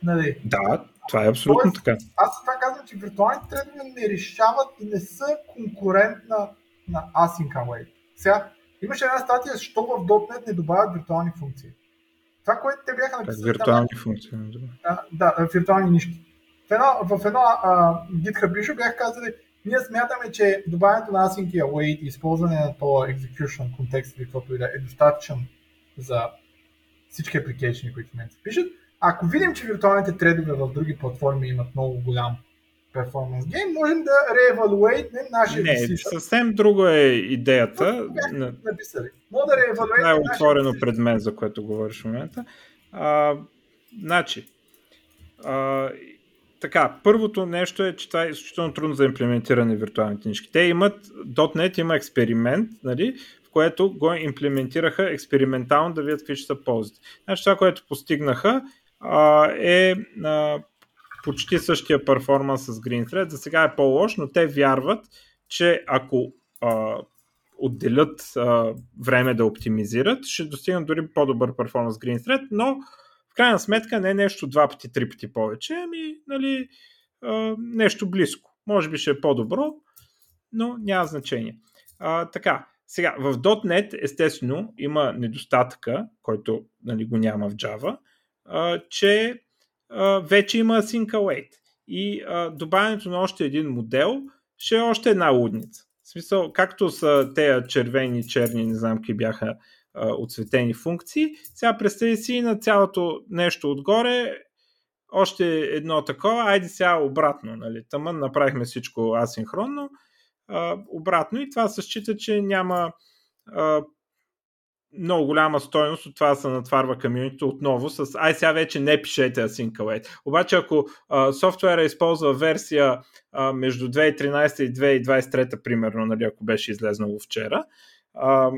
Нали? Да, това е абсолютно Тоест, така. Аз това казвам, че виртуалните тредове не решават и не са конкурент на, на Async Await. Сега, имаше една статия, защо в .NET не добавят виртуални функции. Това, което те бяха написали... виртуални там, функции. Да, да, виртуални нишки. В едно, в едно а, GitHub issue бях казали, ние смятаме, че добавянето на async и await и използване на този execution контекст или каквото и да е достатъчен за всички апликейшни, които в момента се пишат. Ако видим, че виртуалните тредове в други платформи имат много голям перформанс гейм, можем да реевалуейтнем нашия Не, decision. съвсем друго е идеята. Написали. Мога да реевалуейтнем Това е отворено пред мен, за което говориш в момента. А, значи, а, така, първото нещо е, че това е изключително трудно за имплементиране виртуални книжки. Те имат, .NET има експеримент, нали, в което го имплементираха експериментално да видят какви ще са ползите. Значи това, което постигнаха а, е а, почти същия перформанс с GreenThread. За сега е по-лош, но те вярват, че ако а, отделят а, време да оптимизират, ще достигнат дори по-добър перформанс с GreenThread, но в крайна сметка не е нещо два пъти, три пъти повече, ами нали, а, нещо близко. Може би ще е по-добро, но няма значение. А, така, сега, в .NET естествено има недостатъка, който нали, го няма в Java, а, че а, вече има Async Await. И а, добавянето на още един модел ще е още една лудница. В смисъл, както са тези червени, черни, не знам какви бяха отсветени функции. Сега представи си на цялото нещо отгоре още едно такова, айде сега обратно, нали? Тъмън направихме всичко асинхронно, а, обратно и това се счита, че няма а, много голяма стойност от това се натварва комьюнито отново с ай сега вече не пишете Async Await. Обаче ако а, софтуера използва версия а, между 2013 и 2023 примерно, нали, ако беше излезнало вчера, а,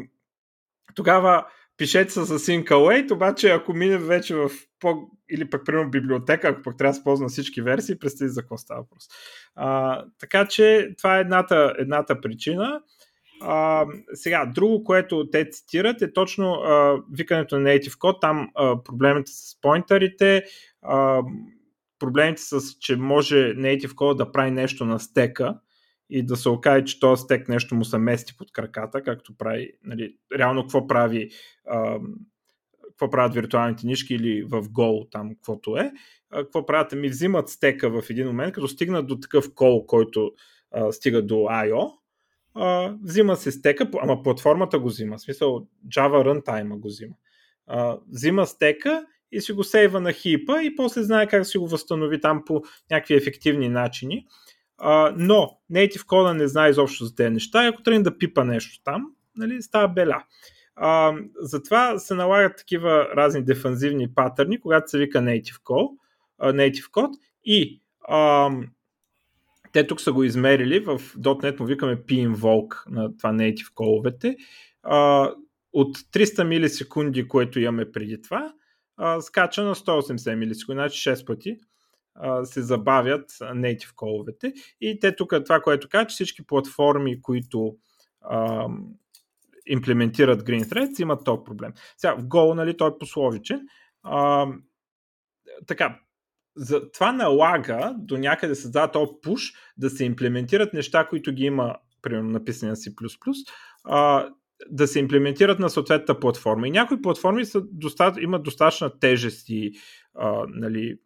тогава пишете с Async Await, обаче ако мине вече в по... или пък примерно библиотека, ако пък трябва да се ползва на всички версии, представи за какво става въпрос. Така че това е едната, едната причина. А, сега, друго, което те цитират е точно а, викането на Native Code, там а, проблемите с поинтерите, проблемите с, че може Native Code да прави нещо на стека, и да се окаже, че този стек нещо му се мести под краката, както прави, нали, реално какво прави а, какво правят виртуалните нишки или в Go, там каквото е, а, какво правят, ми взимат стека в един момент, като стигнат до такъв кол, който а, стига до I.O., а, взима се стека, ама платформата го взима, в смисъл Java Runtime го взима. А, взима стека и си го сейва на хипа и после знае как си го възстанови там по някакви ефективни начини. Но Native Code не знае изобщо за тези неща и ако тръгне да пипа нещо там, нали, става беля. А, затова се налагат такива разни дефанзивни патърни, когато се вика Native а, Native Code и а, те тук са го измерили, в .NET му викаме p-invoke на това native call-овете. А, от 300 милисекунди, което имаме преди това, а, скача на 180 милисекунди, значи 6 пъти се забавят native коловете. И те тук това, което казват, че всички платформи, които а, имплементират Green Threads, имат този проблем. Сега в Go, нали, той е пословичен. А, така, за, това налага до някъде създава този пуш да се имплементират неща, които ги има, примерно написани на C++, а, да се имплементират на съответната платформа. И някои платформи са доста, имат достатъчна тежест и а, нали,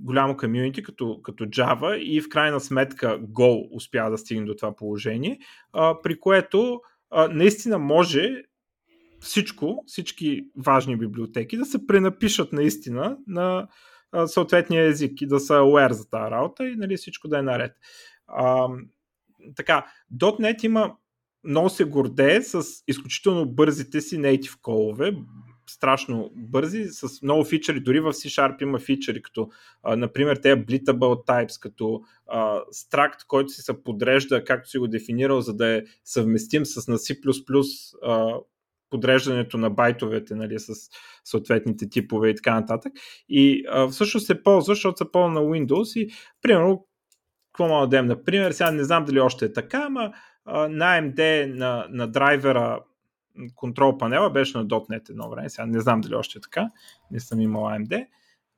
голямо комьюнити като, като Java и в крайна сметка Go успя да стигне до това положение, а, при което а, наистина може всичко, всички важни библиотеки да се пренапишат наистина на а, съответния език и да са aware за тази работа и нали, всичко да е наред. А, така, .NET има много се гордее с изключително бързите си native колове, страшно бързи, с много фичери, дори в C-Sharp има фичери, като а, например тези bleatable types, като а, struct, който си се подрежда, както си го дефинирал, за да е съвместим с на C++ а, подреждането на байтовете нали, с съответните типове и така нататък. И а, всъщност се ползва, защото се ползва на Windows и примерно какво мога да дадем, например, сега не знам дали още е така, ама а, на AMD, на, на драйвера контрол панела беше на .NET едно време, сега не знам дали още е така, не съм имал AMD.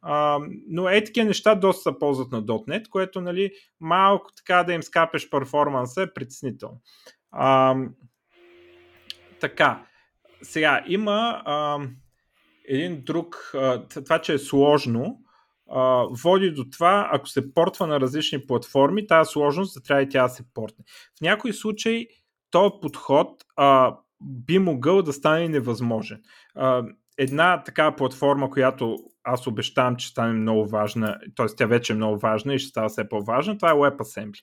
А, но е такива неща доста се ползват на .NET, което нали, малко така да им скапеш перформанса е притеснително. А, така, сега има а, един друг, а, това, че е сложно, а, води до това, ако се портва на различни платформи, тази сложност да трябва и тя да се портне. В някои случаи този подход а, би могъл да стане невъзможен. Една такава платформа, която аз обещавам, че стане много важна, т.е. тя вече е много важна и ще става все по-важна, това е WebAssembly.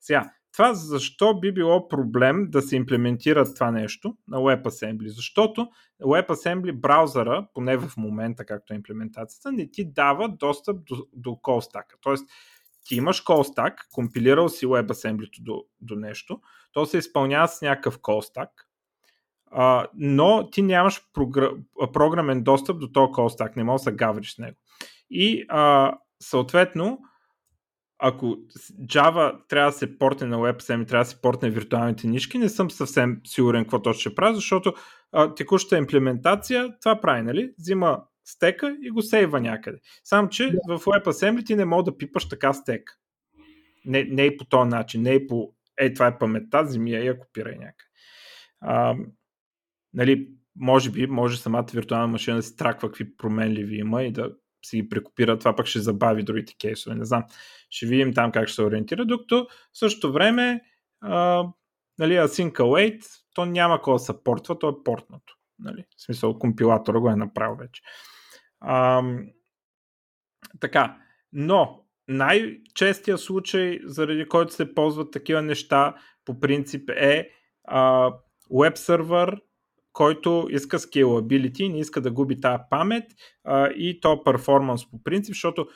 Сега, това защо би било проблем да се имплементира това нещо на WebAssembly? Защото WebAssembly браузъра, поне в момента, както е имплементацията, не ти дава достъп до, до call Тоест, ти имаш call stack, компилирал си WebAssembly до, до нещо, то се изпълнява с някакъв call stack, а, но ти нямаш програмен достъп до този call stack, не можеш да гавриш с него. И а, съответно, ако Java трябва да се портне на WebAssembly, трябва да се портне виртуалните нишки, не съм съвсем сигурен какво точно ще прави, защото а, текущата имплементация това прави, нали? Взима стека и го сейва някъде. Само, че yeah. в WebAssembly ти не мога да пипаш така стек. Не, не е по този начин, не е по е, това е паметта, земи я и я копирай някъде. А, нали, може би, може самата виртуална машина да си траква какви променливи има и да си ги прекопира, това пък ще забави другите кейсове, не знам. Ще видим там как ще се ориентира, докато в същото време а, нали, Async Await, то няма кога да се портва, то е портното. Нали? В смисъл, компилатора го е направил вече. А, така, но най-честия случай, заради който се ползват такива неща, по принцип е а, веб сервер който иска scalability, не иска да губи тази памет а, и то перформанс по принцип, защото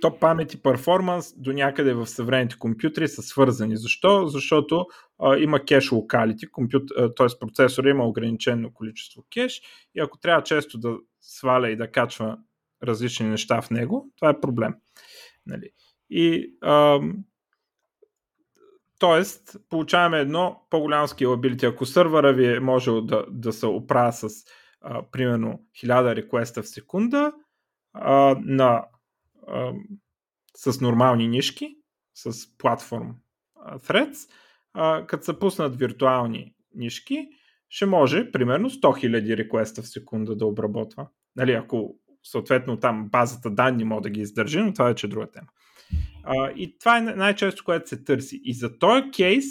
то памет и перформанс до някъде в съвременните компютри са свързани. Защо? Защото а, има кеш локалити, т.е. процесора има ограничено количество кеш и ако трябва често да сваля и да качва различни неща в него, това е проблем. Нали? И а, Тоест, получаваме едно по-голямо scalability. Ако сървъра ви е можел да, да се оправя с а, примерно 1000 реквеста в секунда а, на, а, с нормални нишки, с платформ threads, а, като се пуснат виртуални нишки, ще може примерно 100 000 реквеста в секунда да обработва. Нали, ако съответно там базата данни може да ги издържи, но това е друга тема. А, и това е най-често, което се търси. И за този кейс,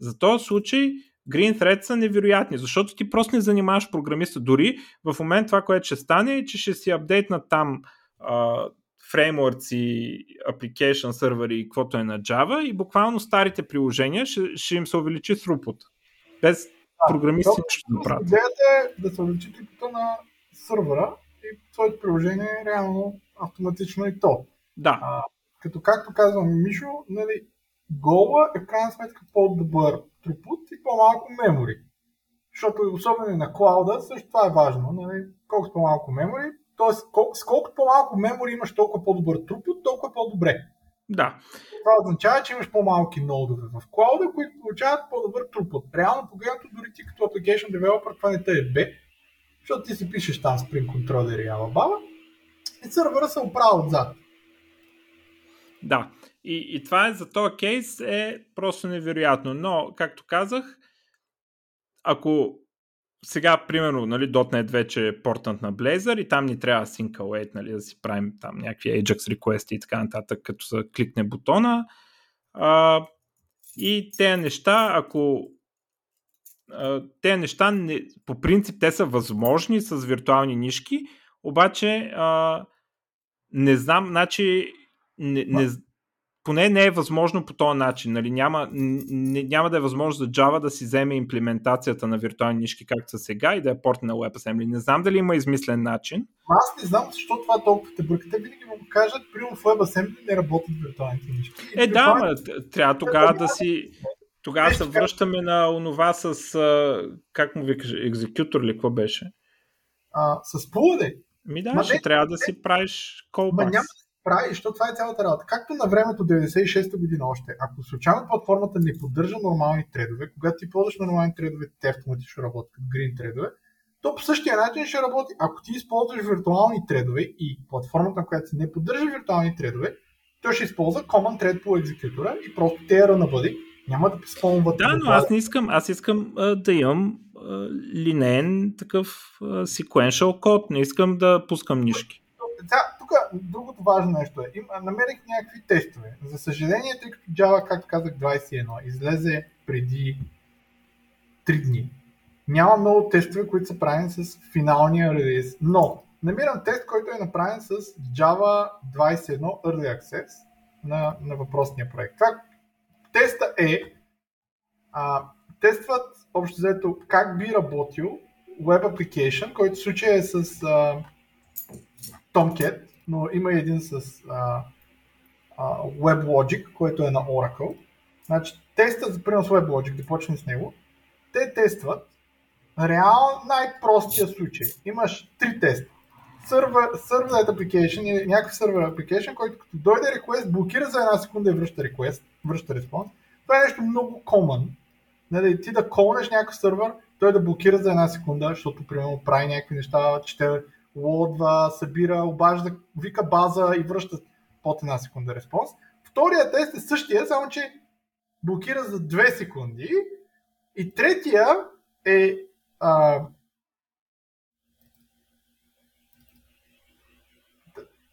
за този случай, Green Thread са невероятни, защото ти просто не занимаваш програмиста. Дори в момент това, което ще стане е, че ще си апдейтнат там а, фреймворци, application сервери и каквото е на Java и буквално старите приложения ще, ще им се увеличи throughput. Без програмисти нищо да правят. Идеята е да се увеличи типата на сървъра и твоето приложение е реално автоматично и то. Да. А, като както казвам Мишо, нали, гола е в крайна сметка по-добър трупут и по-малко мемори. Защото особено на клауда също това е важно. Нали, колкото по-малко мемори, т.е. С колкото по-малко мемори имаш толкова по-добър трупут, толкова по-добре. Да. Това означава, че имаш по-малки нодове в клауда, които получават по-добър трупут. Реално погледнато, дори ти като application developer това не те е бе, защото ти си пишеш там Spring Controller и Alabama и сървъра се оправя отзад. Да, и, и това е за този кейс е просто невероятно. Но, както казах, ако сега, примерно, нали, .NET вече е портнат на Blazor и там ни трябва sync await, нали, да си правим там някакви Ajax request и така нататък, като се кликне бутона. А, и тези неща, ако тези неща, не, по принцип, те са възможни с виртуални нишки, обаче а, не знам, значи не, не, поне не е възможно по този начин. Нали? Няма, не, няма да е възможно за Java да си вземе имплементацията на виртуални нишки както са сега и да е портне на WebAssembly. Не знам дали има измислен начин. Аз не знам защо това толкова те бърка. Те винаги му кажат, при в WebAssembly не работят виртуалните нишки. Е, да, ма, трябва тогава да си... Тогава се връщаме на онова с, как му викаш, екзекютор ли, какво беше? А, с пулъде. Ми да, Ма ще не, трябва да си правиш callbacks. Няма прави, защото това е цялата работа. Както на времето 96-та година още, ако случайно платформата не поддържа нормални тредове, когато ти ползваш нормални тредове, те автоматично работят като green тредове, то по същия начин ще работи. Ако ти използваш виртуални тредове и платформата, на която не поддържа виртуални тредове, той ще използва Common Thread по екзекютора и просто те я бъде. Няма да спомнят. Да, но аз не искам, аз искам а, да имам а, линейен такъв а, sequential код. Не искам да пускам нишки. Тук другото важно нещо е. Им, намерих някакви тестове. За съжаление, тъй като Java, както казах, 21 излезе преди 3 дни. Няма много тестове, които са правени с финалния релиз, но намирам тест, който е направен с Java 21 Early Access на, на въпросния проект. Това, теста е, а, тестват общо взето как би работил Web Application, който в случая е с а, Tomcat, но има един с а, а, WebLogic, който е на Oracle. Значи, за пример с WebLogic, да почнем с него, те тестват реално най-простия случай. Имаш три теста. Server, servlet application или някакъв server application, който като дойде request, блокира за една секунда и връща request, връща респонс. Това е нещо много common. Нали, ти да колнеш някакъв сервер, той да блокира за една секунда, защото примерно прави някакви неща, чете лодва, събира, обажда, вика база и връща под една секунда респонс. Втория тест е същия, само че блокира за 2 секунди. И третия е а,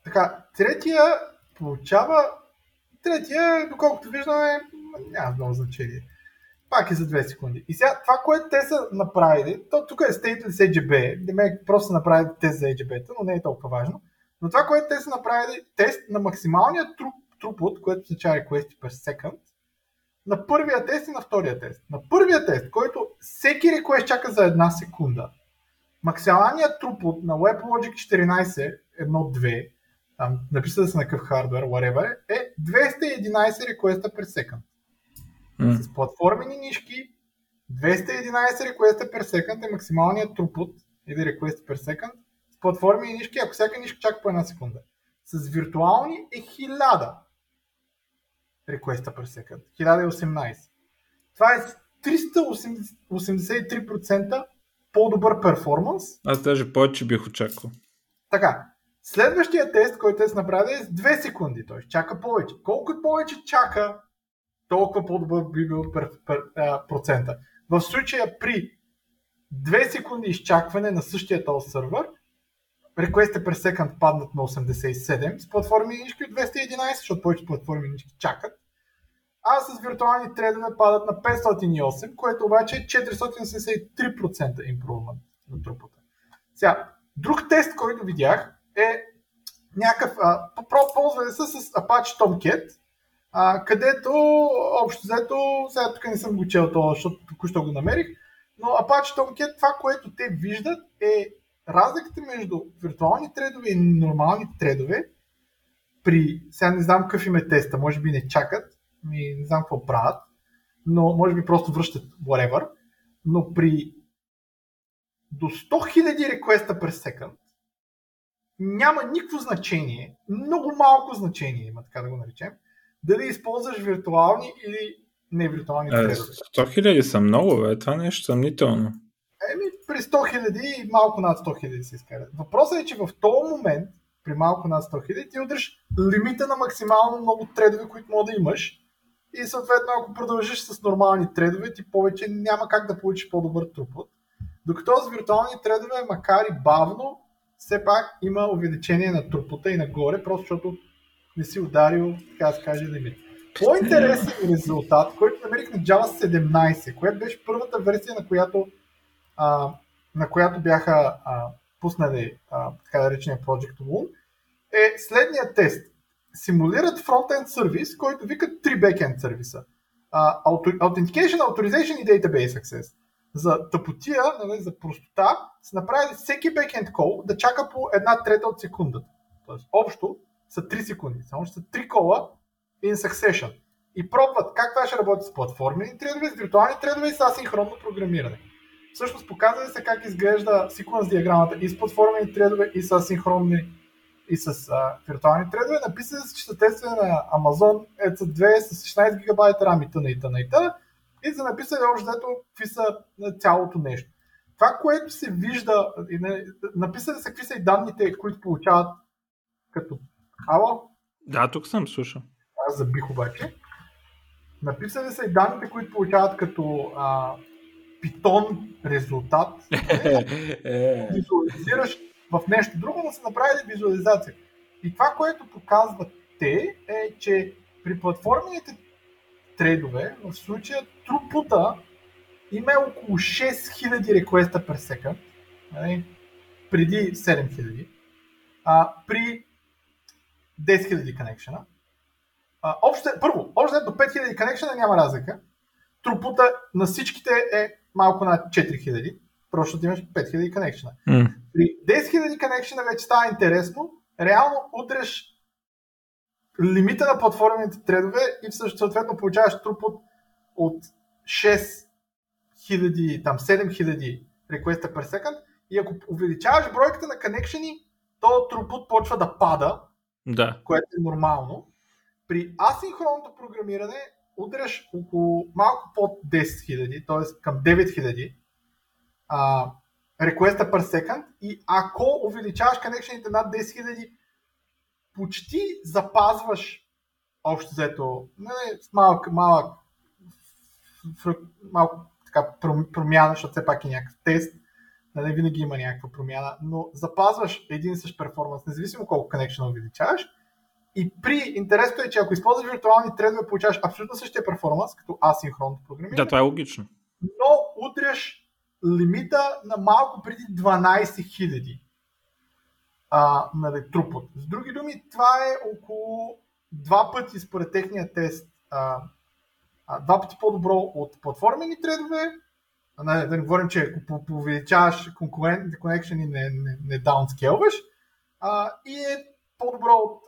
така, третия получава третия, доколкото виждаме, няма много значение. Пак е за 2 секунди. И сега това, което те са направили, то тук е Stateless EGB, демек просто са направили тест за EGB, но не е толкова важно. Но това, което те са направили, тест на максималния труп, трупот, което чари request per second, на първия тест и на втория тест. На първия тест, който всеки request чака за една секунда, максималният трупот на WebLogic 14 1.2, там написано да се на какъв хардвер, whatever, е 211 реквеста per second. Mm. С платформени нишки 211 реквеста per second е максималният трупот или request per second. С платформени нишки, ако всяка нишка чака по една секунда. С виртуални е 1000 реквеста per second. 1018. Това е 383% по-добър перформанс. Аз даже повече бих очаквал. Така, следващия тест, който е с направи е с 2 секунди. Той чака повече. Колкото повече чака, толкова по-добър би бил процента. В случая при 2 секунди изчакване на същия този сервер, request per second паднат на 87 с платформи нишки от 211, защото повече платформи нишки чакат. А с виртуални тредове падат на 508, което обаче е 483% импрувмент на трупата. Сега, друг тест, който видях е някакъв, а, ползвали се с Apache Tomcat, а, където общо взето, сега тук не съм го чел това, защото току-що го намерих, но Apache Tomcat, това, което те виждат е разликата между виртуални тредове и нормални тредове при, сега не знам какъв им е теста, може би не чакат, ми не знам какво правят, но може би просто връщат whatever, но при до 100 000 реквеста през секунд няма никакво значение, много малко значение има, така да го наречем, дали използваш виртуални или не виртуални е, тредове. 100 хиляди са много, бе. това нещо съмнително. Еми, при 100 хиляди и малко над 100 хиляди се изкарат. Въпросът е, че в този момент, при малко над 100 хиляди, ти удриш лимита на максимално много тредове, които мога да имаш. И съответно, ако продължиш с нормални тредове, ти повече няма как да получиш по-добър трупот. Докато с виртуални тредове, макар и бавно, все пак има увеличение на трупота и нагоре, просто защото не си ударил, така да се каже, лимит. По-интересен резултат, който намерих на Java 17, което беше първата версия, на която, а, на която бяха а, пуснали а, така да речения Project Moon, е следният тест. Симулират фронтенд сервис, който вика три бекенд сервиса. Authentication, Authorization и Database Access. За тъпотия, нали, за простота, са направили всеки бекенд кол да чака по една трета от секундата. Тоест, общо са 3 секунди. Само ще са 3 кола in succession. И пробват как това ще работи с платформени тредове, с виртуални тредове и с асинхронно програмиране. Всъщност показва се как изглежда секвенс диаграмата и с платформени тредове, и с асинхронни и с а, виртуални тредове. Написали се, че са тестове на Amazon EC2 с 16 гигабайта RAM и тъна и тъна и тъна. И са написали още дето какви са цялото нещо. това, което се вижда, написали са какви са и данните, които получават като Ало? Да, тук съм слушал. Аз забих обаче. Написали са и данните, които получават като а, питон резултат. *laughs* Е. Визуализираш в нещо друго, но са направили визуализация. И това, което показват те, е, че при платформените трейдове, в случая трупута има около 6000 реквеста per second, нали? преди 7000, а, при 10 000 коннекшена. общо, първо, общо до 5000 коннекшена няма разлика. Трупута на всичките е малко над 4000, просто да имаш 5000 коннекшена. Mm. При 10 000 коннекшена вече става интересно. Реално удреш лимита на платформените тредове и съответно получаваш трупут от 6000, там 7000 request per second и ако увеличаваш бройката на коннекшени, то трупут почва да пада да. което е нормално. При асинхронното програмиране удряш около малко под 10 000, т.е. към 9 000 а, request per second и ако увеличаваш коннекшените над 10 000, почти запазваш общо взето с малък, малък малко така промяна, защото все пак е някакъв тест, нали, винаги има някаква промяна, но запазваш един и същ перформанс, независимо колко connection увеличаваш. И при интересното е, че ако използваш виртуални тредове, получаваш абсолютно същия перформанс, като асинхронно програмиране. Да, това е логично. Но удряш лимита на малко преди 12 000 а, нали, трупот. С други думи, това е около два пъти според техния тест, а, а, два пъти по-добро от платформени тредове, не, да не говорим, че ако увеличаваш конкурентните конекшени, не, не, не даунскелваш. И е по-добро от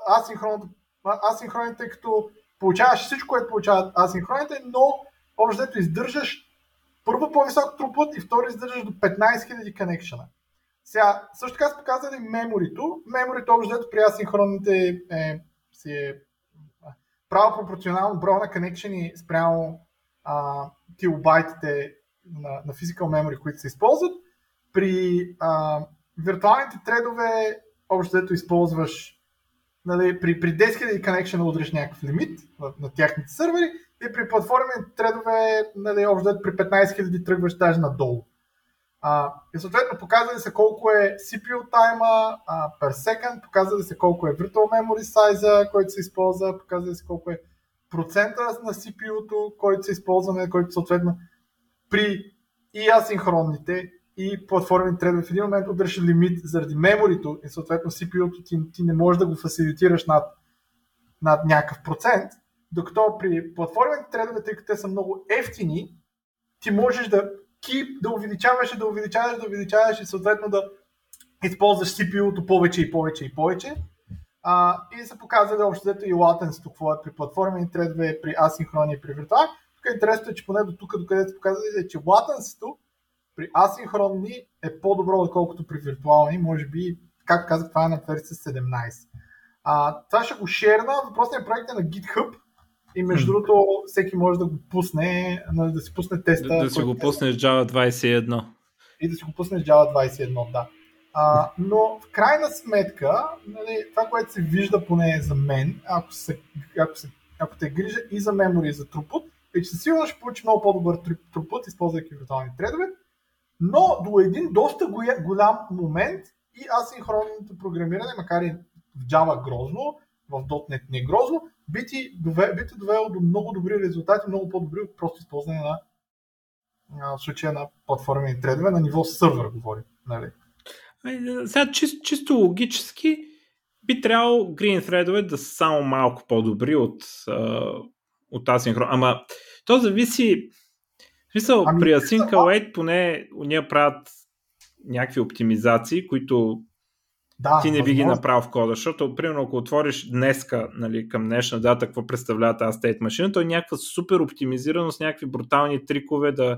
асинхроните, като получаваш всичко, което получават асинхроните, но общо издържаш първо по-висок трупът и второ издържаш до 15 000 конекшена. Сега, също така са показали меморито. Меморито общо при асинхронните е, си е право пропорционално броя на конекшени спрямо а, килобайтите на, на physical memory, които се използват. При а, виртуалните тредове, общо дето използваш нали, при, при 10 000 connection удриш някакъв лимит на, на тяхните сървъри и при платформените тредове, нали, общо дето при 15 000 тръгваш даже надолу. А, и съответно показали се колко е CPU тайма per second, показали се колко е virtual memory size, който се използва, показали се колко е процента на CPU-то, който се използва, нали, който съответно при и асинхронните и платформени тредове в един момент удръж лимит заради меморито и съответно CPU-то ти, ти не можеш да го фасилитираш над, над някакъв процент, докато при платформените тредове, тъй като те са много ефтини, ти можеш да keep, да увеличаваш да увеличаваш, да увеличаваш и съответно да използваш CPU-то повече и повече и повече. А, и са показали общо взето и latency какво е при платформени тредове, при асинхрони и при виртуални. Тук е интересно, е, че поне до тук, докъде се показали, е, че латенсито при асинхронни е по-добро, отколкото при виртуални. Може би, както казах, това е на версия 17. А, това ще го шерна. Въпросният проект е на GitHub. И между другото, всеки може да го пусне, да си пусне теста. Да, да си го пусне с Java 21. И да си го пусне с Java 21, да. А, но в крайна сметка, нали, това, което се вижда поне за мен, ако, се, ако, се, ако те грижа и за мемори, и за трупот, е, че със сигурност ще получи много по-добър трупът, използвайки виртуални тредове, но до един доста голям момент и асинхронното програмиране, макар и в Java грозно, в .NET не грозно, би ти, довел, би ти довело до много добри резултати, много по-добри от просто използване на, в случая на платформени тредове на ниво сървър, говорим. Нали? Сега чисто, чисто логически би трябвало Green Threadове да са само малко по-добри от от асинхрон. Ама то зависи. В смисъл, ами, при Async Await поне ние правят някакви оптимизации, които да, ти не възможно. би ги направил в кода, защото, примерно, ако отвориш днеска, нали, към днешна дата, какво представлява тази state машина, то е някаква супер оптимизирано с някакви брутални трикове да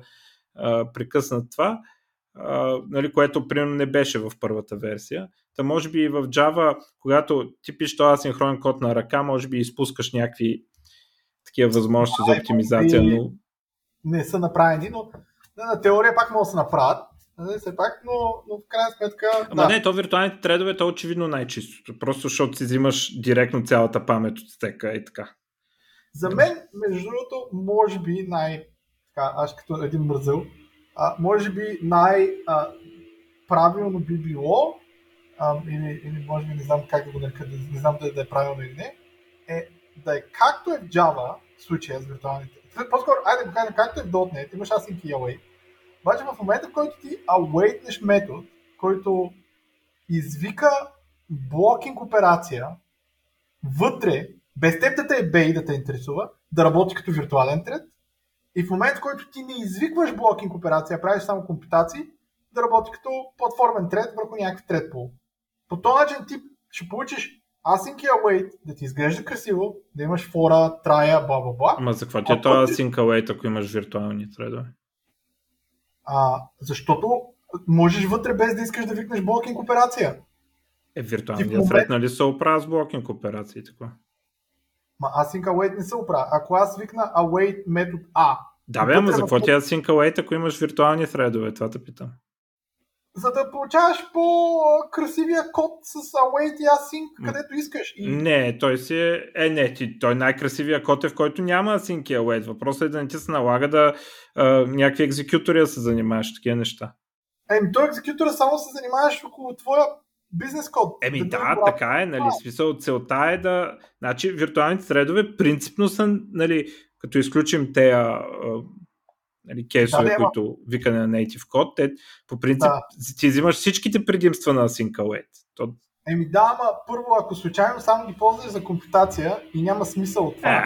а, прекъснат това, а, нали, което, примерно, не беше в първата версия. Та може би и в Java, когато ти пишеш този асинхронен код на ръка, може би изпускаш някакви такива възможности за оптимизация, но... Не са направени, но на теория пак могат да се направят. Нали, все пак, но, но в крайна сметка. Ама да. не, то виртуалните тредове, то е очевидно най-чистото. Просто защото си взимаш директно цялата памет от стека и така. За мен, между другото, може би най... Така, аз като един мързъл, а, може би най-правилно би било, а, или, или може би не знам как да го нарека, не знам дали да е правилно или не, е да е както е в Java, случая с виртуалните. По-скоро, айде да кажем, както е в .NET, имаш async и await. Обаче в момента, в който ти awaitнеш метод, който извика блокинг операция вътре, без теб да те е бей да те интересува, да работи като виртуален тред, и в момента, в който ти не извикваш блокинг операция, правиш само компютации, да работи като платформен тред върху някакъв тред пул. По този начин ти ще получиш async await, да ти изглежда красиво, да имаш фора, трая, бла бла бла. Ама за какво ти е А този пък- sync await, ако имаш виртуални тредове? А, защото можеш вътре без да искаш да викнеш блокинг операция. Е, виртуалният момент- тред, нали се оправя с блокинг операции и така? Ма async await не се оправя. Ако аз викна await метод А, Да, бе, ама за какво ти е sync await, ако имаш виртуални тредове? Това те питам. За да получаваш по-красивия код с await и async, където искаш. И Не, той си е... Е, не, ти, той най-красивия код е, в който няма sync и await. Въпросът е да не ти се налага да а, някакви екзекютори да се занимаваш такива неща. Еми, той екзекютора само се занимаваш около твоя бизнес код. Еми Да да, така е, нали, смисъл, целта е да, значи виртуалните тредове принципно са, нали, като изключим те а, нали, кейсове, Да, които викане на native код, те по принцип Да. ти взимаш всичките предимства на Async Await. То, Еми да, ама първо, ако случайно само ги ползваш за компютация и няма смисъл от това, е,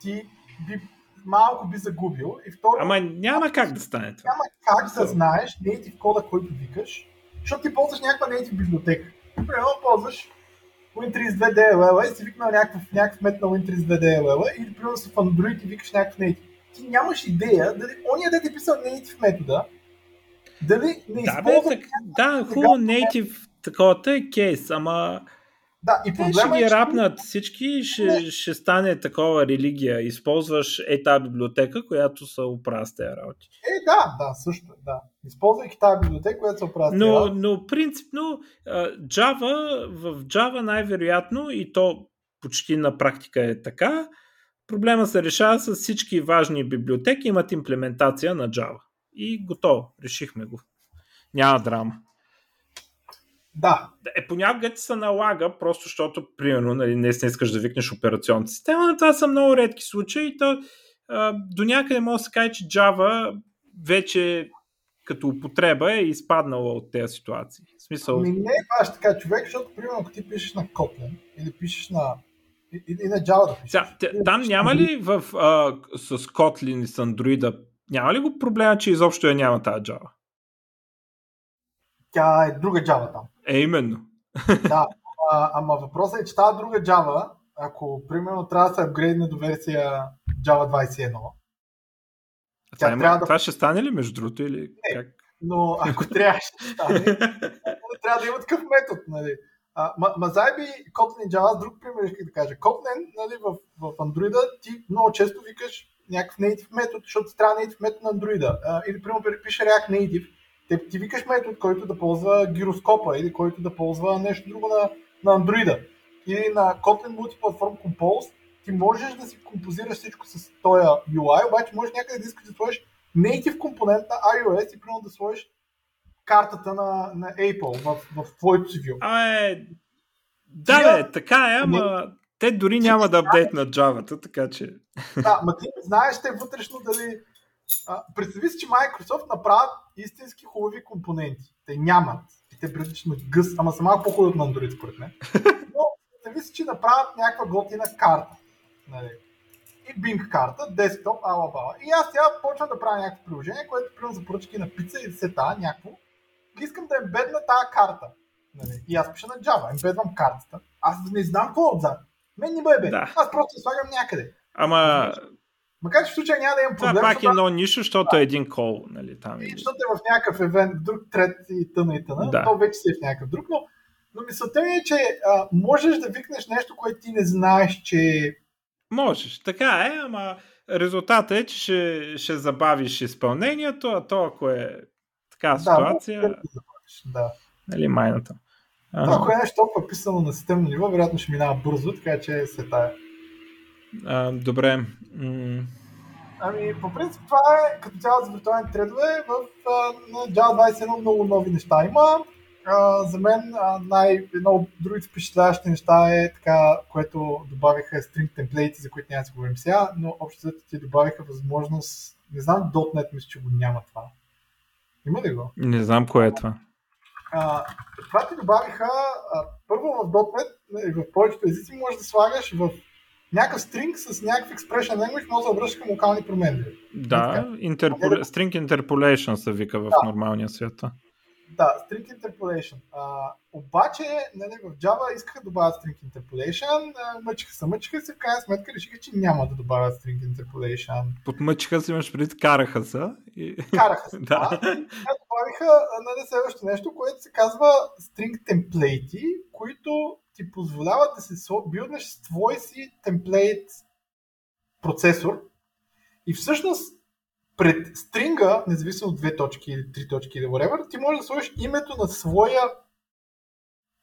ти би, малко би загубил. И второ, ама няма как да стане това. няма как да знаеш native кода, който викаш, защото ти ползваш някаква native библиотека. Примерно ползваш Win32 DLL и си викнал някакъв, някакъв мет на Win32 DLL или примерно си в Android и викаш някакъв native. Ти нямаш идея дали ония да ти е писал native метода, дали не Да, бе, так, да, хубаво native такова е кейс, ама Да, и те ще е, ги че- рапнат всички ще, ще стане такова религия. Използваш е тази библиотека, която се оправя с тези работи. Е, да, да, също, е, да. Използвайки тази библиотека, която се тези Но, работи. но принципно Java, в Java най-вероятно и то почти на практика е така, проблема се решава с всички важни библиотеки, имат имплементация на Java. И готово, решихме го. Няма драма. Да, Е, понякога ти се налага, просто защото, примерно, нали, не искаш да викнеш операционната система, но това са много редки случаи. То, а, до някъде може да се каже, че Java вече като употреба е изпаднала от тези ситуации. В смисъл, Ами не е баш така човек, защото примерно ако ти пишеш на Kotlin или пишеш на и, и, и на Java да пишеш. Сега, там няма ли в, а, с Kotlin и с Android, няма ли го проблема, че изобщо я няма тази Java? Тя е друга Java там. Е, именно. *laughs* Да, а, ама въпросът е, че тази друга Java, ако примерно трябва да се апгрейдне до версия Java 21, А това, Тя има, трябва да- това ще стане ли между другото или как? но ако трябваше да стане, *laughs* трябва да има такъв метод. Нали. А, ма, ма заеби Kotlin и Java, друг пример исках да кажа. Kotlin нали, в, в Android ти много често викаш някакъв native метод, защото ти трябва native метод на Android. Или примерно пише React Native, те, ти викаш метод, който да ползва гироскопа или който да ползва нещо друго на, на Android. Или на Kotlin Multiplatform Compose, ти можеш да си композираш всичко с този UI, обаче можеш някъде да искаш да сложиш native компонент на iOS и примерно да сложиш картата на, на Apple в, в твоето си view. Абе, да, Тия- бе, така е, ама те дори няма да апдейтнат Java, така че... Да, ма ти не знаеш те вътрешно дали... А, представи си, че Microsoft направят истински хубави компоненти. Те нямат. И те приличат на гъс, ама са малко по-хубави от на Android, според мен. Но представи си, че направят някаква готина карта. Нали? И Bing карта, десктоп, ала бала. И аз сега почвам да правя някакво приложение, което примерно за поръчки на пица и сета, някакво. Искам да ембедна тази карта. Нали? И аз пиша на Java, ембедвам картата. Аз не знам какво е отзад. Мен не бъде. Да. Аз просто слагам някъде. Ама Макар че в случая няма да имам проблем, пак е едно нищо, защото е един кол, нали, там. и защото е в някакъв евент, друг трет и тъна и тъна, Да. то вече си е в някакъв друг, но, но мисълта ми е, че а, можеш да викнеш нещо, което ти не знаеш, че Можеш, така е, ама резултатът е, че ще, ще забавиш изпълнението, а то ако е така Да, ситуация, да да. нали, майната. Това, А, ако е нещо толкова писано на системно ниво, вероятно ще минава бързо, така че се тая. а, добре. М- Ами, по принцип, това е като цяло за виртуални тредове. В, на Java 21 много нови неща има. А, за мен най- едно от другите впечатляващи неща е така, което добавиха string темплейти, за които няма да си говорим сега, но общо ти добавиха възможност, не знам, .NET мисля, че го няма това. Има ли го? не знам кое е това. А, това ти добавиха, а, първо в .NET в повечето езици можеш да слагаш в някакъв стринг с някакъв expression language, може да обръщаш към локални променливи. Да, интерполе... string interpolation се вика в Да. нормалния свят. Да, string interpolation. А, обаче, нали, в Java искаха да добавят string interpolation, а, мъчиха се, мъчиха се, в крайна сметка решиха, че няма да добавят string interpolation. Подмъчиха се, имаш преди, караха се. И... Караха се. *laughs* Да. сега добавиха нали, следващото нещо, което се казва string темплейти, които ти позволяват да се билднеш с твой си темплейт процесор. И всъщност пред стринга, независимо от две точки или три точки или whatever, ти можеш да сложиш името на своя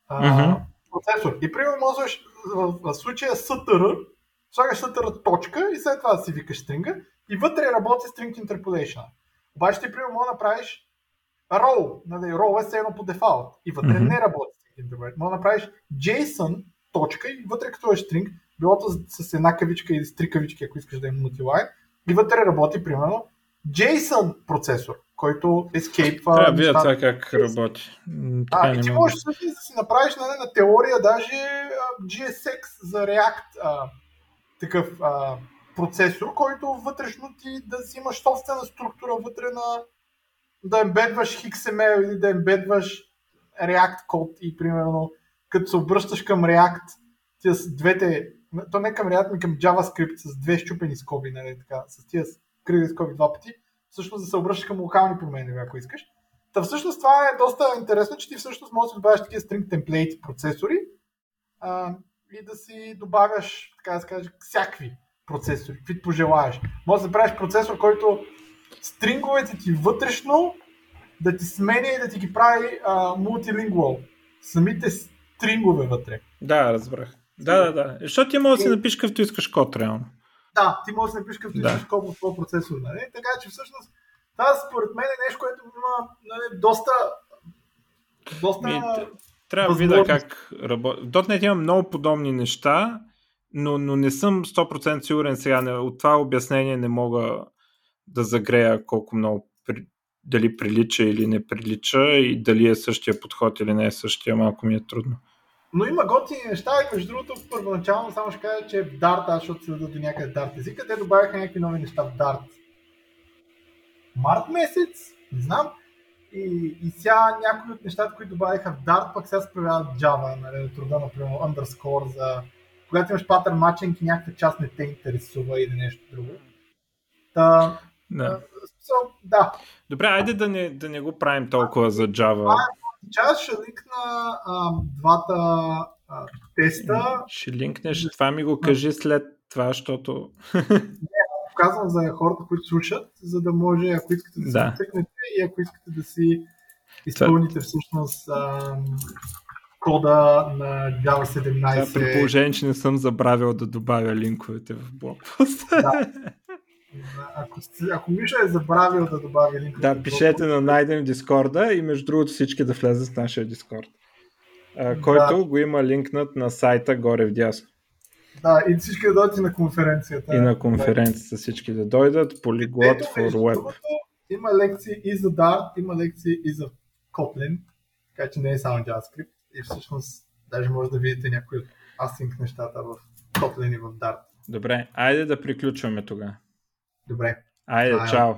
а, Мгм. процесор. И примерно можеш да сложиш в, в случая STR, слагаш STR точка и след това да си викаш стринга и вътре работи string interpolation. Обаче ти примерно можеш да направиш row, нали, row е все едно по дефалт и вътре Мгм. не работи string interpolation. Може да направиш JSON точка и вътре като е string, било с една кавичка или с три кавички, ако искаш да е multiline, и вътре работи примерно JSON процесор, който escape Трябва да видя това как работи. А, и ти можеш всъщност да си направиш нали, на теория даже GSX за React а, такъв а, процесор, който вътрешно ти да си имаш собствена структура вътре на да ембедваш XML или да ембедваш React код и примерно като се обръщаш към React с двете, то не към React, ми към JavaScript с две щупени скоби, нали, така, с тия кръгли скоби два пъти, всъщност да се обръщаш към локални промени, ако искаш. Та всъщност това е доста интересно, че ти всъщност можеш да добавяш такива string темплейти процесори а, и да си добавяш, така да се каже, всякакви процесори, каквито пожелаеш. Може да правиш процесор, който стринговете ти вътрешно да ти сменя и да ти ги прави а, мултилингвал. Самите стрингове вътре. Да, разбрах. Да, да, да. Защото ти може да си напишеш какъвто искаш код, реално. Да, ти можеш да напишеш какъвто Да. код в твоя процесор. Нали? Така че всъщност това според мен е нещо, което има нали, доста доста... Ми, трябва да видя как работи. .NET има много подобни неща, но, но не съм 100% сигурен сега. Не, от това обяснение не мога да загрея колко много при, дали прилича или не прилича и дали е същия подход или не е същия. Малко ми е трудно. Но има готини неща и между другото първоначално само ще кажа, че в Dart, аз защото следа до някъде Dart езика, те добавиха някакви нови неща в Dart. Март месец, не знам. И, и сега някои от нещата, които добавиха в Dart, пък сега се появяват в Java, нали, труда, например, underscore за когато имаш патърн матчинг и някаква част не те интересува или нещо друго. Та, Да. so, да, Добре, айде да не, да не го правим толкова за Java. Сейчас ще ликна а, двата а, теста. Ще линкнеш, това ми го кажи след това, защото... Казвам за хората, които слушат, за да може, ако искате да, Да. се цъкнете и ако искате да си изпълните всъщност а, кода на Java Това 17. при положение, че не съм забравил да добавя линковете в блокпост. Да. *laughs* Ако, сте- ако Миша е забравил да добави линк. Да, пишете на найдем в Дискорда и между другото всички да влезат в нашия Дискорд. А, който го има линкнат на сайта горе в дясно. Да, и всички да дойдете на конференцията. И на конференцията всички да дойдат. Polyglot Ето, for Web. другото, Има лекции и за Dart, има лекции и за Kotlin, така че не е само JavaScript. И всъщност даже може да видите някои от async нещата в Kotlin и в Dart. Добре, айде да приключваме тогава. Добре. Айде, Айде. чао.